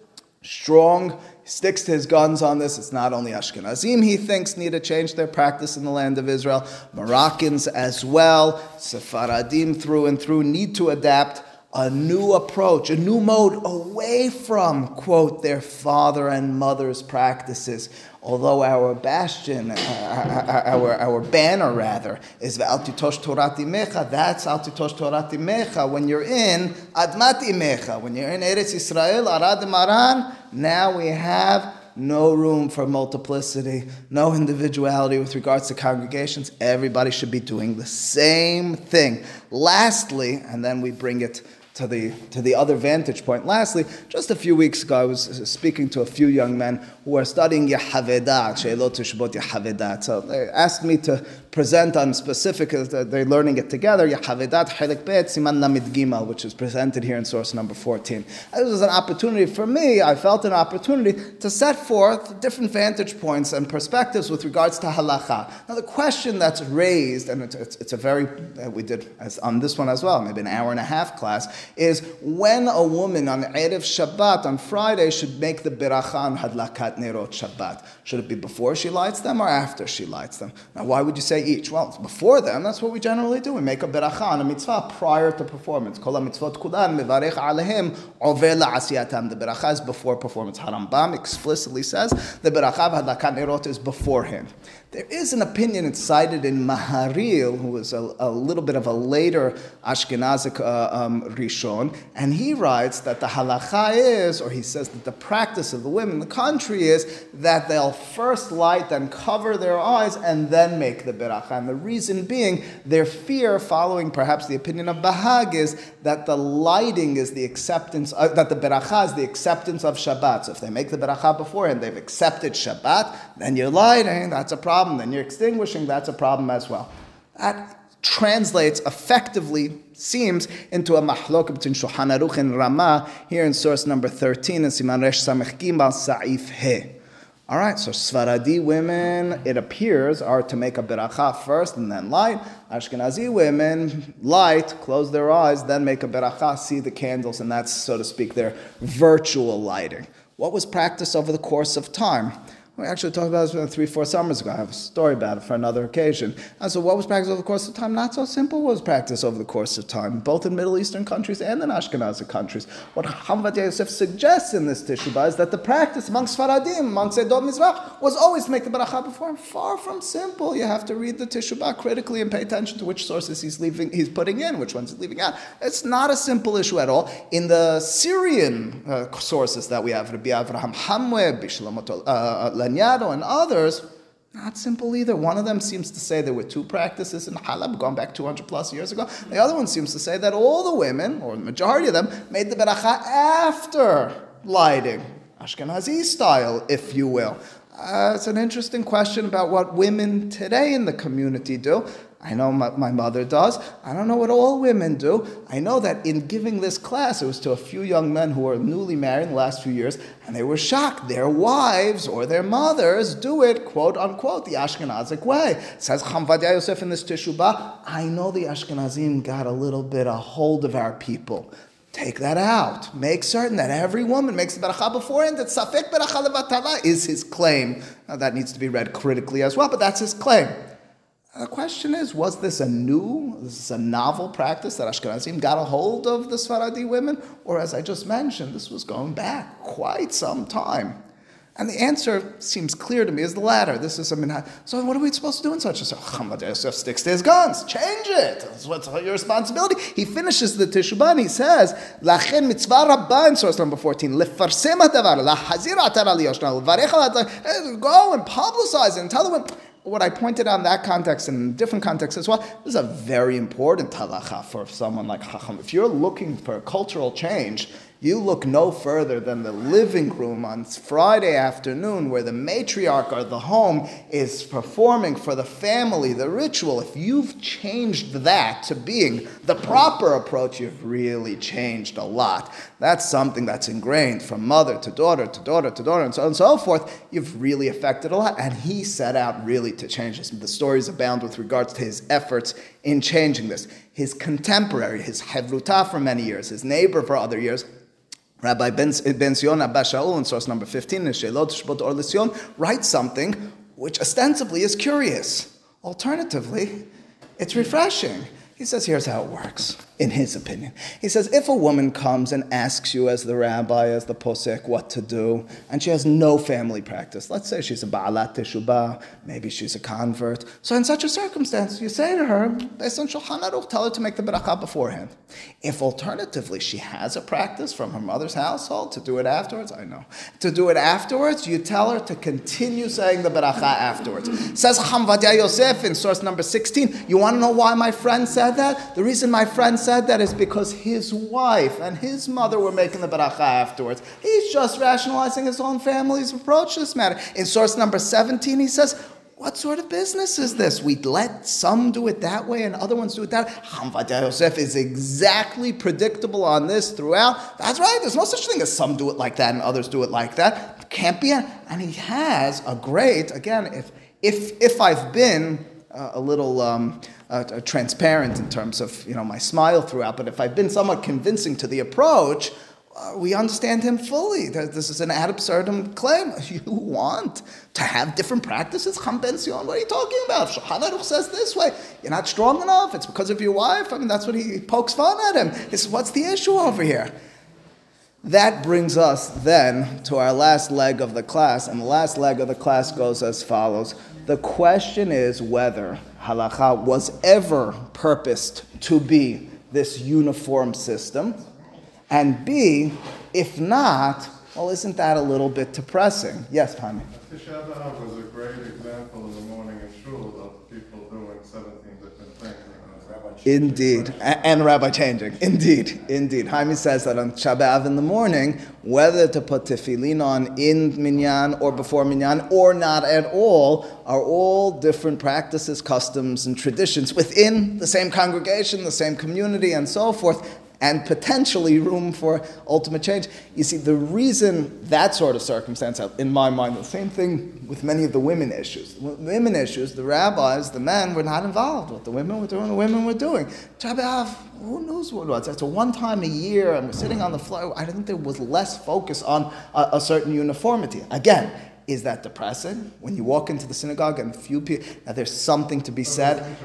strong, sticks to his guns on this. It's not only Ashkenazim he thinks need to change their practice in the land of Israel, Moroccans as well, Sephardim through and through need to adapt a new approach, a new mode away from, quote, their father and mother's practices. Although our bastion, uh, our, our banner rather, is Altitosh Torati Mecha, that's Altitosh Torati Mecha. When you're in Admati Mecha, when you're in Eretz Israel, Arad Maran, now we have no room for multiplicity, no individuality with regards to congregations. Everybody should be doing the same thing. Lastly, and then we bring it to the, to the other vantage point. Lastly, just a few weeks ago, I was speaking to a few young men who are studying Yehavedat, Sheilot Shbot Yehavedat. So they asked me to present on specific, uh, they're learning it together, Yehavedat Chelik Bet Siman Lamid Gimel, which is presented here in source number 14. This was an opportunity for me, I felt an opportunity to set forth different vantage points and perspectives with regards to halacha. Now the question that's raised, and it's, it's, it's a very, uh, we did as on this one as well, maybe an hour and a half class, is when a woman on Erev Shabbat, on Friday, should make the beracha on hadlakat nerot Shabbat. Should it be before she lights them or after she lights them? Now why would you say each? Well, before them, that's what we generally do. We make a beracha on a mitzvah prior to performance. Kol mitzvot kulan mivarech alehim over la'asiyatam. The beracha is before performance. Harambam explicitly says the beracha of hadlakat nerot is beforehand. There is an opinion cited in Maharil, who was a, a little bit of a later Ashkenazic uh, um, Rishon, and he writes that the halacha is, or he says that the practice of the women in the country is that they'll first light, then cover their eyes, and then make the beracha. And the reason being, their fear, following perhaps the opinion of Bahag, is that the lighting is the acceptance, uh, that the beracha is the acceptance of Shabbat. So if they make the beracha beforehand, they've accepted Shabbat, then you're lighting, that's a problem problem, then you're extinguishing, that's a problem as well. That translates effectively, seems, into a mahlok between Shulchan Aruch and Rama here in source number 13 in Siman Resh Samech Gimel Sa'if He. All right, so Sfaradi women, it appears, are to make a beracha first and then light. Ashkenazi women light, close their eyes, then make a beracha, see the candles, and that's, so to speak, their virtual lighting. What was practiced over the course of time? We actually talked about this three, four summers ago. I have a story about it for another occasion. And so, what was practiced over the course of time? Not so simple was practiced over the course of time, both in Middle Eastern countries and in Ashkenazi countries. What Hamvad Yosef suggests in this teshuvah is that the practice amongst Faradim, amongst Edom Mizrach, was always to make the beracha before. Far from simple. You have to read the teshuvah critically and pay attention to which sources he's leaving, he's putting in, which ones he's leaving out. It's not a simple issue at all. In the Syrian uh, sources that we have, Rabbi Avraham Hamwe, Bishlamot uh, uh And others, not simple either. One of them seems to say there were two practices in Halab going back 200 plus years ago. The other one seems to say that all the women, or the majority of them, made the beracha after lighting, Ashkenazi style, if you will. Uh, it's an interesting question about what women today in the community do. I know my, my, mother does. I don't know what all women do. I know that in giving this class, it was to a few young men who were newly married in the last few years, and they were shocked. Their wives or their mothers do it, quote unquote, the Ashkenazic way. It says Chamvadia Yosef in this Teshuvah, I know the Ashkenazim got a little bit a hold of our people. Take that out. Make certain that every woman makes the beracha beforehand. That safek beracha levatala is his claim. Now, that needs to be read critically as well, but that's his claim. The question is, was this a new, this is a novel practice that Ashkenazim got a hold of the Sfaradi women? Or as I just mentioned, this was going back quite some time. And the answer seems clear to me is the latter. This is a minhag. So what are we supposed to do in such a situation? Yosef sticks to his guns. Change it. That's what's your responsibility. He finishes the Teshuvah he says, Lachen mitzvah rabbah in source number 14, lefarsem hadavar, lahazir atar al Go and publicize it and tell the women what I pointed out in that context and in different contexts as well, this is a very important halacha for someone like Chacham. If you're looking for a cultural change, you look no further than the living room on Friday afternoon where the matriarch of the home is performing for the family the ritual. If you've changed that to being the proper approach, you've really changed a lot. That's something that's ingrained from mother to daughter to daughter to daughter and so on and so forth. You've really affected a lot. And he set out really to change this. The stories abound with regards to his efforts in changing this. His contemporary, his Hevruta for many years, his neighbor for other years, Rabbi Ben, ben Zion Abba Shaul in source number 15 in Shelot Or writes something which ostensibly is curious. Alternatively, it's refreshing. He says, here's how it works in his opinion. He says, if a woman comes and asks you as the rabbi, as the posek, what to do, and she has no family practice, let's say she's a ba'alat teshubah, maybe she's a convert, so in such a circumstance, you say to her, based on Shulchan Aruch, tell her to make the beracha beforehand. If alternatively she has a practice from her mother's household to do it afterwards, I know, to do it afterwards, you tell her to continue saying the beracha afterwards. Says Hamvadia Yosef in source number 16, you want to know why my friend said that? The reason my friend said said that is because his wife and his mother were making the beracha afterwards. He's just rationalizing his own family's approach to this matter. In source number 17, he says, what sort of business is this? We let some do it that way and other ones do it that way. Hamvad Yosef is exactly predictable on this throughout. That's right. There's no such thing as some do it like that and others do it like that. It can't be. And he has a great, again, if if if I've been uh, a little um, uh, transparent in terms of you know my smile throughout. But if I've been somewhat convincing to the approach, uh, we understand him fully. This is an ad absurdum claim. You want to have different practices? Cham what are you talking about? Shulchan says this way. You're not strong enough. It's because of your wife. I mean, that's what he pokes fun at him. It's, what's the issue over here? That brings us then to our last leg of the class, and the last leg of the class goes as follows. The question is whether halacha was ever purposed to be this uniform system, and B, if not, well, isn't that a little bit depressing? Yes, Tommy. Tisha B'Av was a great example in the morning in shul of people doing 17 different things. Indeed, and rabbi changing. Indeed, indeed. Jaime says that on Shabbat in the morning, whether to put tefillin on in minyan or before minyan or not at all, are all different practices, customs, and traditions within the same congregation, the same community, and so forth and potentially room for ultimate change. You see, the reason that sort of circumstance, uh, in my mind, the same thing with many of the women issues. Women issues, the rabbis, the men were not involved. What the women were doing, the women were doing. Shabbat, who knows what it was? It's a one time a year, and we're sitting on the floor. I think there was less focus on a, a certain uniformity. Again, is that depressing? When you walk into the synagogue and few people, now there's something to be said.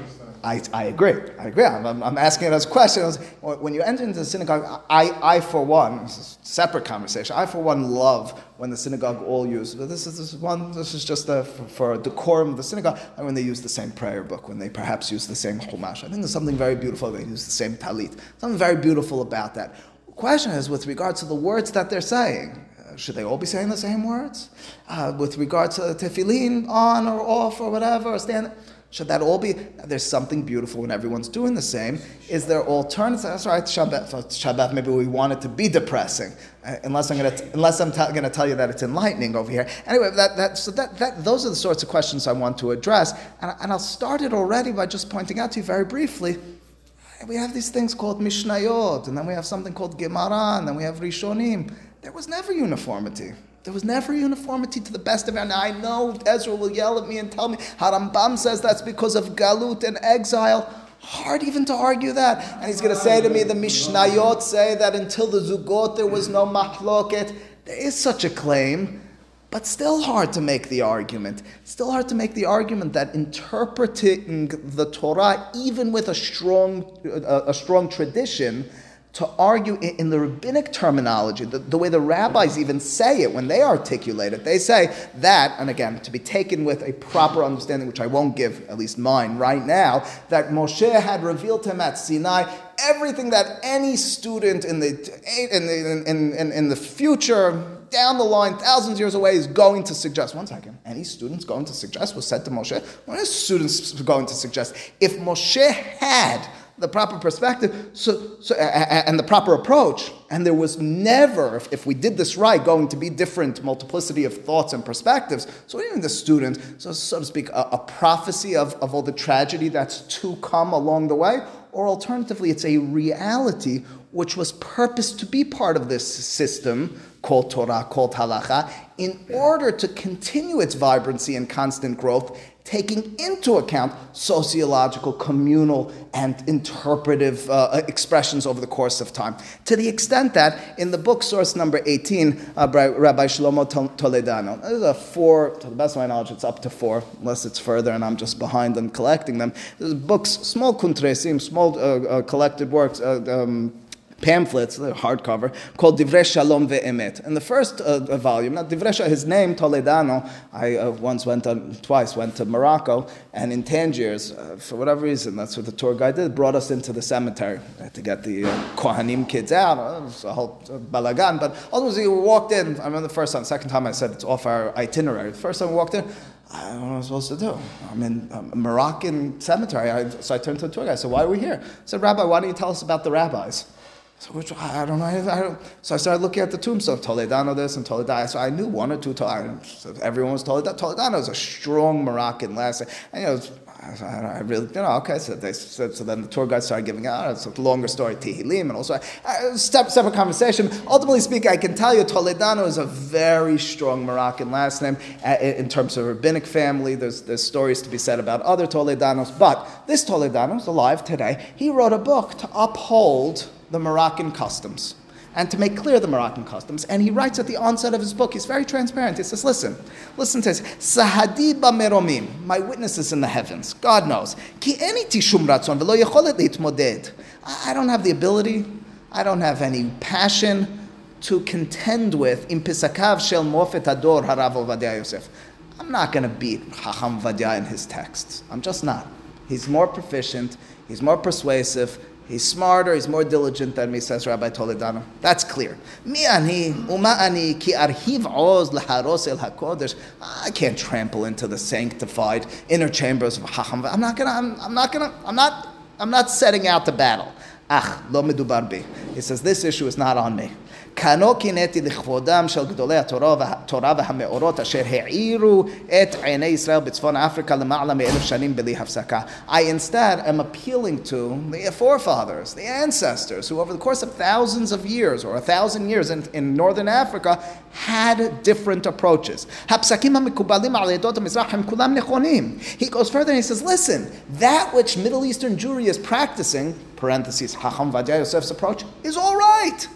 I, I agree. I agree. I'm, I'm asking it as a question. When you enter into the synagogue, I, I for one, this is a separate conversation, I for one love when the synagogue all use, this is, this is one, this is just for, for decorum of the synagogue, and when they use the same prayer book, when they perhaps use the same chumash. I think there's something very beautiful, they use the same talit. Something very beautiful about that. The question is with regard to the words that they're saying should they all be saying the same words? Uh, with regard to tefillin, on or off or whatever, or stand, should that all be? There's something beautiful when everyone's doing the same. Is there alternatives? That's right. Shabbat, Shabbat. Maybe we want it to be depressing, uh, unless I'm to unless I'm going to tell you that it's enlightening over here. Anyway, that, that so that, that those are the sorts of questions I want to address, and, and I'll start it already by just pointing out to you very briefly. We have these things called Mishnayot, and then we have something called Gemara, and then we have Rishonim. There was never uniformity. There was never uniformity to the best of our. Now I know Ezra will yell at me and tell me Harambam says that's because of galut and exile. Hard even to argue that. And he's going to say to me, the Mishnayot say that until the Zugot there was no mahloket. There is such a claim, but still hard to make the argument. Still hard to make the argument that interpreting the Torah, even with a strong, a, a strong tradition, to argue in the rabbinic terminology, the, the, way the rabbis even say it when they articulate it. They say that, and again, to be taken with a proper understanding, which I won't give, at least mine right now, that Moshe had revealed to him at Sinai everything that any student in the, in in, in, in the future, down the line, thousands of years away, is going to suggest. One second. Any student's going to suggest was said to Moshe. What is students going to suggest? If Moshe had the proper perspective so, so, and the proper approach. And there was never, if, if, we did this right, going to be different multiplicity of thoughts and perspectives. So even the students, so, so to speak, a, a prophecy of, of all the tragedy that's to come along the way, or alternatively, it's a reality which was purposed to be part of this system called Torah, called halacha, in order to continue its vibrancy and constant growth taking into account sociological, communal, and interpretive uh, expressions over the course of time. To the extent that in the book, source number 18, uh, by Rabbi Shlomo Toledano, there's a four, to the best of my knowledge, it's up to four, unless it's further and I'm just behind on collecting them. There's books, small kuntresim, small uh, uh collected works. Uh, um, pamphlets, hardcover, called Divrei Shalom Ve'emet. And the first uh, volume, now Divrei his name, Toledano, I uh, once went on, twice went to Morocco, and in Tangiers, uh, for whatever reason, that's what the tour guide did, brought us into the cemetery to get the uh, Kohanim kids out. Uh, it was a whole uh, balagan, but ultimately we walked in, I remember the first time, second time I said it's off our itinerary. The first time we walked in, I don't know what I'm supposed to do. I'm in a Moroccan cemetery. I, so I turned to the tour guide. I said, Why are we here? I said, Rabbi, why don't you tell us about the rabbis? So which, I don't know. I don't, so I started looking at the tombstone, Toledano this and Toledano. So I knew one or two. So everyone was Toledano. Toledano is a strong Moroccan last name. And you know, I really, you know, okay. So they, so, so then the tour guide started giving out. It's a longer story, Tehillim, and also step, separate conversation. Ultimately speaking, I can tell you, Toledano is a very strong Moroccan last name uh, in terms of rabbinic family. There's there's stories to be said about other Toledanos, but this Toledano is alive today. He wrote a book to uphold the Moroccan customs. and to make clear the Moroccan customs. And he writes at the onset of his book, he's very transparent. He says, Listen, listen to this. Sahadi meromim, my witnesses in the heavens, God knows. Ki eni tishum ratzon yecholet litmoded. I don't have the ability, I don't have any passion to contend with in Pisakav Shel Mofet Ador Harav Ovadia Yosef. I'm not going to beat Chacham Vadia in his texts. I'm just not. He's more proficient, he's more persuasive, he's smarter, he's more diligent than me, says Rabbi Toledano. That's clear. Ani, uma ani, ki arhiv oz laharos el hakodesh. I can't trample into the sanctified inner chambers of Chacham. I'm not gonna, I'm, I'm not gonna, I'm not, I'm not setting out to battle. Ach, lo medubar. He says, this issue is not on me. כנו קינאתי לכבודם של גדולי התורה והמאורות אשר העירו את עיני ישראל בצפון אפריקה למעלה מאלף שנים בלי הפסקה. I instead am appealing to the forefathers, the ancestors, who over the course of thousands of years, or a thousand years in, in northern Africa, had different approaches. הפסקים המקובלים על עדות המזרח הם כולם נכונים. He goes further and he says, listen, that which Middle Eastern Jewry is practicing, parentheses, Hacham Vadia Yosef's approach, is all right.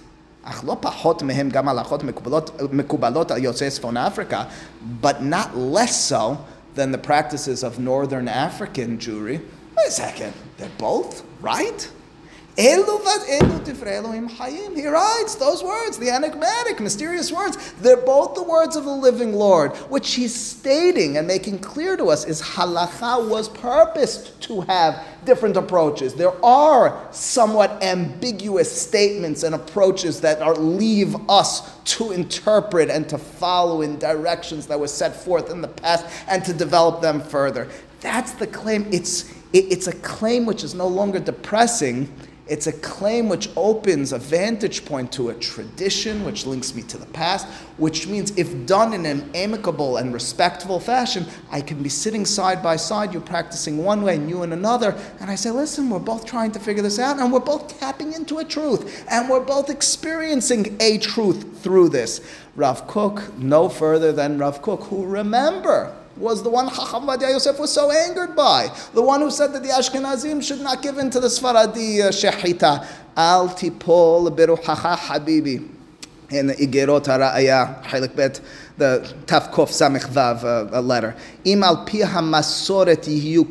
אך לא פחות מהם גם הלכות מקובלות, מקובלות על יוצאי צפון אפריקה, but not less so than the practices of northern African Jewry. Wait a second, they're both right? He writes those words, the enigmatic, mysterious words. They're both the words of the living Lord, which he's stating and making clear to us is halacha was purposed to have different approaches. There are somewhat ambiguous statements and approaches that are, leave us to interpret and to follow in directions that were set forth in the past and to develop them further. That's the claim. It's, it, it's a claim which is no longer depressing it's a claim which opens a vantage point to a tradition which links me to the past, which means if done in an amicable and respectful fashion, I can be sitting side by side, you practicing one way and you in another, and I say, listen, we're both trying to figure this out and we're both tapping into a truth and we're both experiencing a truth through this. Rav Kook, no further than Rav Kook, who remember, was the one Chacham Vadia Yosef was so angered by. The one who said that the Ashkenazim should not give in to the Sfaradi uh, Shechita. Al tipol beruchacha habibi In the Igerot HaRa'aya, Chelik Bet, the Tafkof Samech Vav, uh, a letter. Im al pi hamasoret yihiyu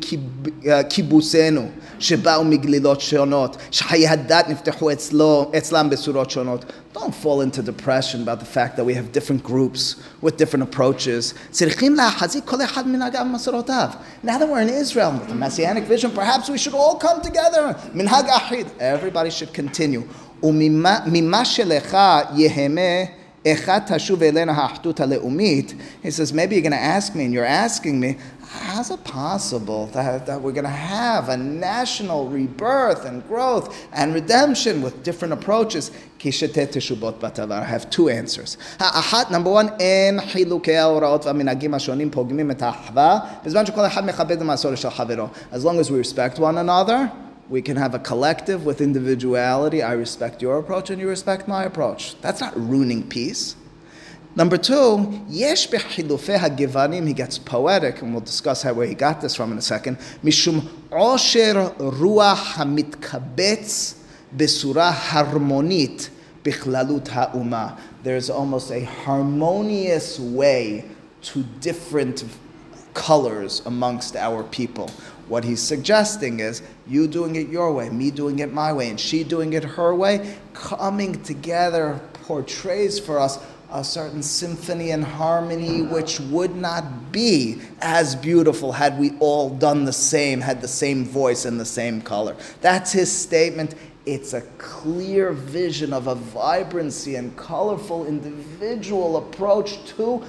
kibusenu. שבאו מגלילות שונות, שחיי הדת נפתחו אצלו, אצלם בצורות שונות. Don't fall into depression about the fact that we have different groups with different approaches. צריכים להחזיק כל אחד מנהגיו ומסורותיו. Now that we're in Israel with the Messianic vision, perhaps we should all come together. מנהג אחיד. Everybody should continue. וממה שלך יהמה אחד תשוב אלינו האחדות הלאומית. He says, maybe you're going to ask me, and you're asking me, how's it possible that, that we're going to have a national rebirth and growth and redemption with different approaches? I have two answers. האחת, number one, אין חילוקי ההוראות והמנהגים השונים פוגמים את האחווה, בזמן שכל אחד מכבד המסורת של חברו. As long as we respect one another, we can have a collective with individuality. I respect your approach and you respect my approach. That's not ruining peace. Number two, yesh hagivanim, he gets poetic, and we'll discuss how, where he got this from in a second. Mishum osher ruach hamitkabetz besura harmonit bichlalut ha'uma. There's almost a harmonious way to different colors amongst our people. What he's suggesting is you doing it your way, me doing it my way, and she doing it her way, coming together portrays for us a certain symphony and harmony which would not be as beautiful had we all done the same, had the same voice and the same color. That's his statement. It's a clear vision of a vibrancy and colorful individual approach to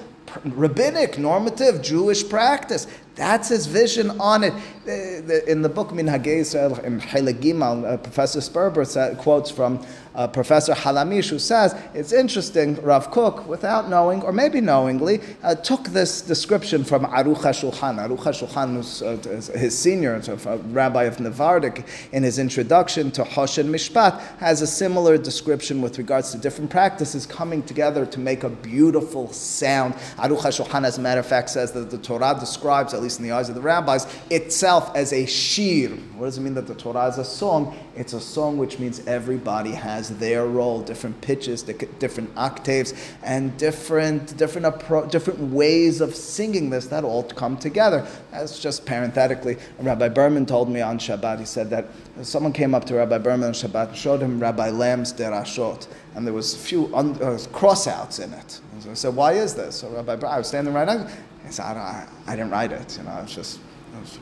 rabbinic, normative Jewish practice. That's his vision on it. In the book Minhagei Israel, in Gimel, uh, Professor Sperber quotes from uh, Professor Halamish, who says it's interesting, Rav Kook, without knowing, or maybe knowingly, uh, took this description from Aruch HaShulchan. Aruch HaShulchan was uh, his senior, rabbi of Nevardik, in his introduction to Hoshen Mishpat, has a similar description with regards to different practices coming together to make a beautiful sound. Aruch HaShulchan, as a matter of fact, says that the Torah describes at least in the eyes of the rabbis, itself as a shir. What does it mean that the Torah is a song? It's a song which means everybody has their role, different pitches, different octaves, and different different appro- different ways of singing this that all come together. That's just parenthetically. Rabbi Berman told me on Shabbat. He said that someone came up to Rabbi Berman on Shabbat and showed him Rabbi Lamm's derashot, and there was a few un- uh, crossouts in it. So I said, "Why is this?" So Rabbi, I was standing right next. He said, I, I, I didn't write it. You know, it's just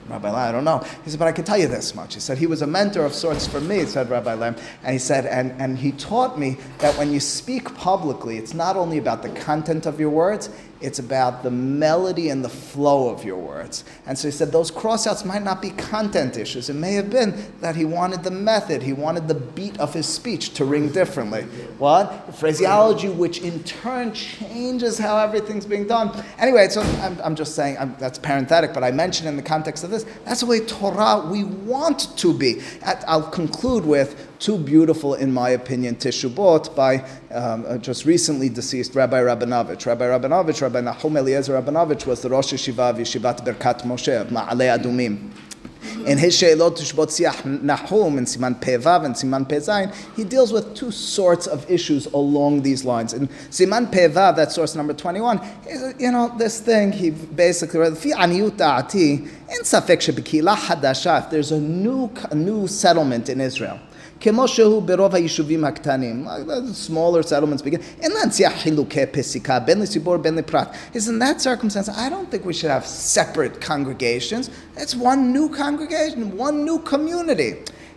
Rabbi Lamm, I don't know. He said, but I can tell you this much. He said, he was a mentor of sorts for me, said Rabbi Lamm. And he said, and, and he taught me that when you speak publicly, it's not only about the content of your words, it's about the melody and the flow of your words. And so he said those crossouts might not be content issues. It may have been that he wanted the method, he wanted the beat of his speech to ring differently. What? Phraseology, which in turn changes how everything's being done. Anyway, so I'm, I'm just saying, I'm, that's parenthetic, but I mentioned in the context of this, that's the way Torah we want to be. I'll conclude with two beautiful, in my opinion, teshubot by um, just recently deceased Rabbi Rabinovich. Rabbi Rabinovich, Rabbi Nahum Eliezer Rabinovich, was the Rosh Yeshiva of Yeshivat Berkat Moshe Ma'alei Adumim. In his Sheilot Tishbot Siach Nahum in Siman Pevav and Siman Pezayin, he deals with two sorts of issues along these lines. In Siman Pevav, that's source number 21, you know, this thing, he basically, in Safek Shebekila Hadasha, if there's a new, a new settlement in Israel, כמו שהוא ברוב היישובים הקטנים, smaller settlements begin, אין להנציח חילוקי פסיקה בין לציבור בין לפרט. Is in that circumstance, I don't think we should have separate congregations. It's one new congregation, one new community.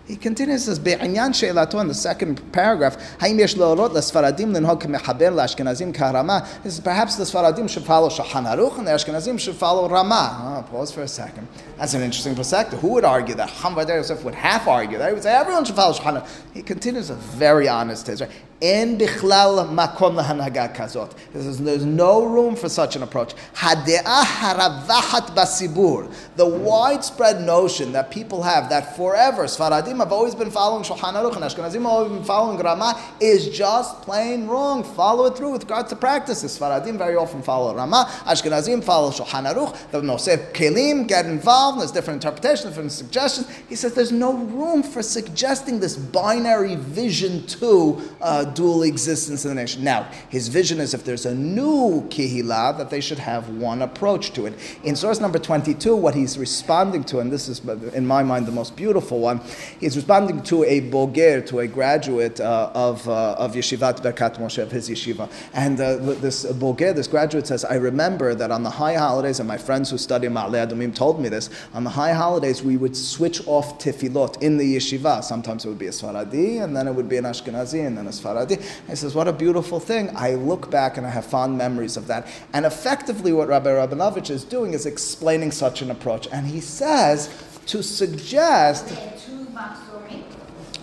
He continues says be'anyan she'elato in the second paragraph. Haim yesh leorot l'sfaradim linhog k'mechaber l'ashkenazim k'harama. He says, perhaps the Sfaradim should follow Shulchan Aruch and the Ashkenazim should follow Rama. Oh, pause for a second. That's an interesting perspective. Who would argue that? Hamvadar Yosef would half argue that. He would say everyone should follow Shulchan. He continues a very honest test. Right? En bichlal makom lahanaga kazot. There's no room for such an approach. Hade'ah haravachat basibur. The widespread notion that people have that forever Sfaradim have always been following Shulchan Aruch and Ashkenazim have always been following Rama is just plain wrong. Follow it through with regards to practices. Sfaradim very often follow Rama. Ashkenazim follow Shulchan Aruch. The Nosef Kelim get involved. There's different interpretations, different suggestions. He says there's no room for suggesting this binary vision to uh, dual existence in the nation. Now, his vision is if there's a new kihila, that they should have one approach to it. In source number 22, what he's responding to, and this is, in my mind, the most beautiful one, he's responding to a boger, to a graduate uh, of, uh, of Yeshivat Berkat Moshe, of his yeshiva. And uh, this boger, this graduate says, I remember that on the high holidays, and my friends who study Ma'alei Adumim told me this, on the high holidays, we would switch off tefillot in the yeshiva. Sometimes it would be a Sfaradi, and then it would be an Ashkenazi, and then a Sfaradi. He says, What a beautiful thing. I look back and I have fond memories of that. And effectively, what Rabbi Rabinovich is doing is explaining such an approach. And he says to suggest.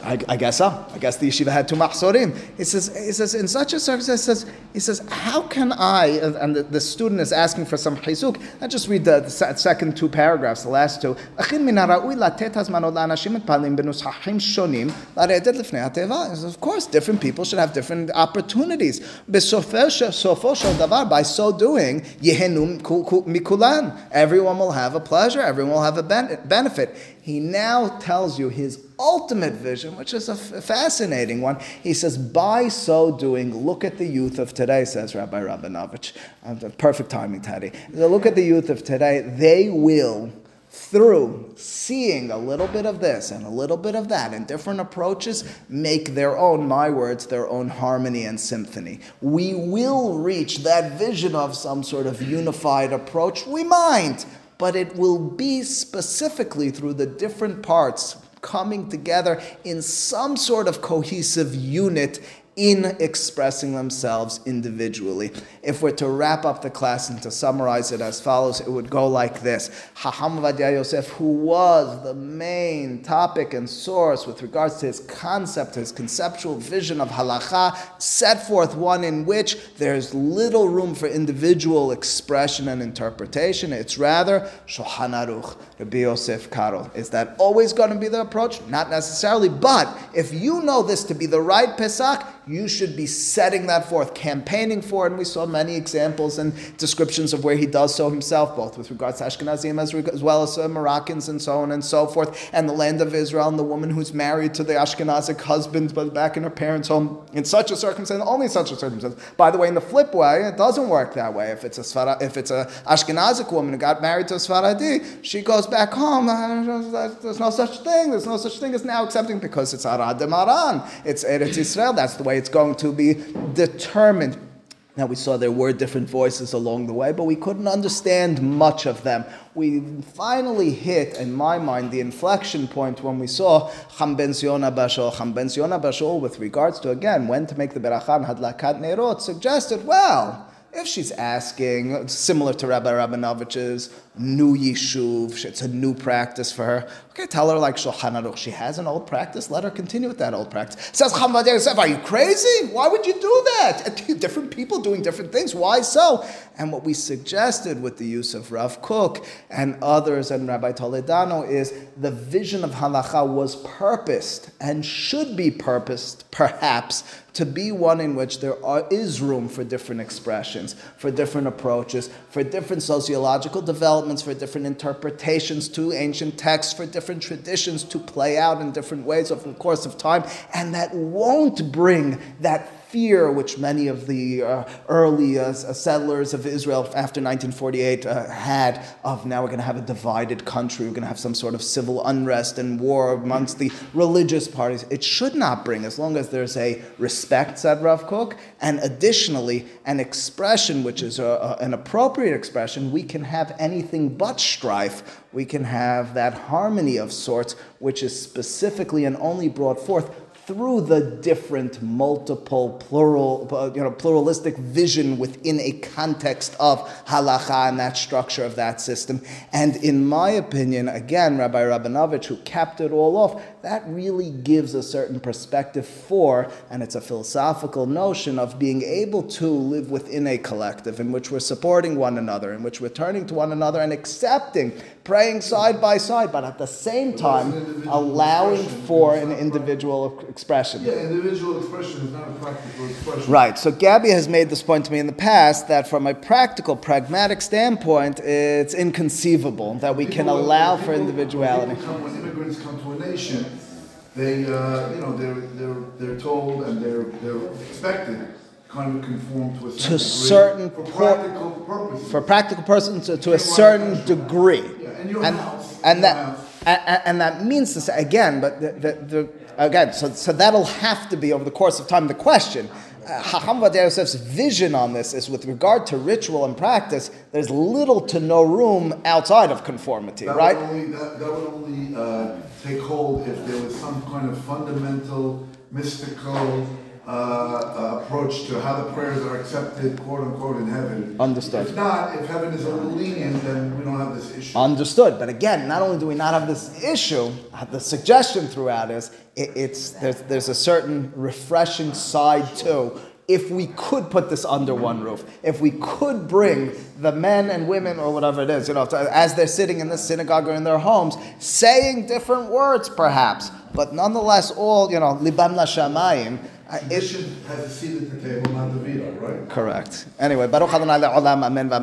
I, I, guess so. I guess the yeshiva had two mahsorim. He says, he says, in such a circumstance, he says, he says, how can I, and the, the student is asking for some chizuk, I just read the, the, second two paragraphs, the last two. Of course, different people should have different opportunities. By so doing, everyone will have a pleasure, everyone will have a benefit. He now tells you his ultimate vision, which is a f- fascinating one. He says, by so doing, look at the youth of today, says Rabbi Rabinovich. Uh, perfect timing, Teddy. So look at the youth of today. They will, through seeing a little bit of this and a little bit of that and different approaches, make their own, my words, their own harmony and symphony. We will reach that vision of some sort of unified approach. We might but it will be specifically through the different parts coming together in some sort of cohesive unit in expressing themselves individually. If we're to wrap up the class and to summarize it as follows, it would go like this. Hacham Ovadia Yosef, who was the main topic and source with regards to his concept, his conceptual vision of halacha, set forth one in which there's little room for individual expression and interpretation. It's rather Shulchan Aruch, Rabbi Yosef Karo. Is that always going to be the approach? Not necessarily, but if you know this to be the right psak, You should be setting that forth, campaigning for it. And we saw many examples and descriptions of where he does so himself, both with regards to Ashkenazim as, as well as uh, Moroccans and so on and so forth, and the land of Israel and the woman who's married to the Ashkenazic husband but back in her parents' home in such a circumstance, only such a circumstance. By the way, in the flip way, it doesn't work that way. If it's a Sfara, if it's a Ashkenazic woman who got married to a Sfaradi, she goes back home. uh, There's no such thing. There's no such thing as now accepting because it's Arad Maran. It's Eretz Israel. That's the way it's going to be determined. Now we saw there were different voices along the way, but we couldn't understand much of them. We finally hit, in my mind, the inflection point when we saw Cham ben Ziona Bashol. Cham ben Ziona Bashol, with regards to again when to make the berachan hadlakat nerot, suggested well. If she's asking, similar to Rabbi Rabinovich's new yishuv, it's a new practice for her. Okay, tell her like Shulchan Aruch, she has an old practice. Let her continue with that old practice. Says Chavad Yosef, are you crazy? Why would you do that? Uh, different people doing different things. Why so? And what we suggested with the use of Rav Kook and others and Rabbi Toledano is the vision of halacha was purposed and should be purposed, perhaps, to be one in which there are, is room for different expressions, for different approaches, for different sociological developments, for different interpretations to ancient texts, for different traditions to play out in different ways over the course of time, and that won't bring that fear which many of the uh, early uh, settlers of Israel after 1948 uh, had of now we're going to have a divided country, we're going to have some sort of civil unrest and war amongst the religious parties. It should not bring, as long as there's a respect, said Rav Kook, and additionally an expression which is a, a, an appropriate expression, we can have anything but strife. We can have that harmony of sorts, which is specifically and only brought forth through the different, multiple, plural, you know, pluralistic vision within a context of halacha and that structure of that system. And in my opinion, again, Rabbi Rabinovich, who capped it all off, that really gives a certain perspective for, and it's a philosophical notion of being able to live within a collective in which we're supporting one another, in which we're turning to one another and accepting, praying side by side, but at the same time allowing for an individual expression. Yeah, individual expression is not a practical expression. Right. So Gabby has made this point to me in the past that from a practical, pragmatic standpoint, it's inconceivable that we can People- allow for people- individuality. When, people come, to they, uh, you know, they're, they're, they're told and they're, they're expected to kind of conform to a certain, degree certain for practical purposes. For practical persons, to, to a certain degree. Yeah, and your house, and that and, and that means to say again, but the, the, the, again, so, so that'll have to be over the course of time the question. Uh, Hacham Ovadia Yosef's vision on this is with regard to ritual and practice, there's little to no room outside of conformity, That right? would only, that, that would only uh, take hold if there was some kind of fundamental, mystical uh, uh, approach to how the prayers are accepted, quote unquote, in heaven. Understood. If not, if heaven is a little lenient, then we don't have this issue. Understood. But again, not only do we not have this issue, uh, the suggestion throughout is it, it's there's, there's a certain refreshing side too. If we could put this under one roof, if we could bring the men and women or whatever it is, you know, to- as they're sitting in the synagogue or in their homes, saying different words perhaps, but nonetheless all, you know, libam la it- has a seat at the table, not the veto, right? Correct. Anyway, Baruch Adonai le'olam, amen.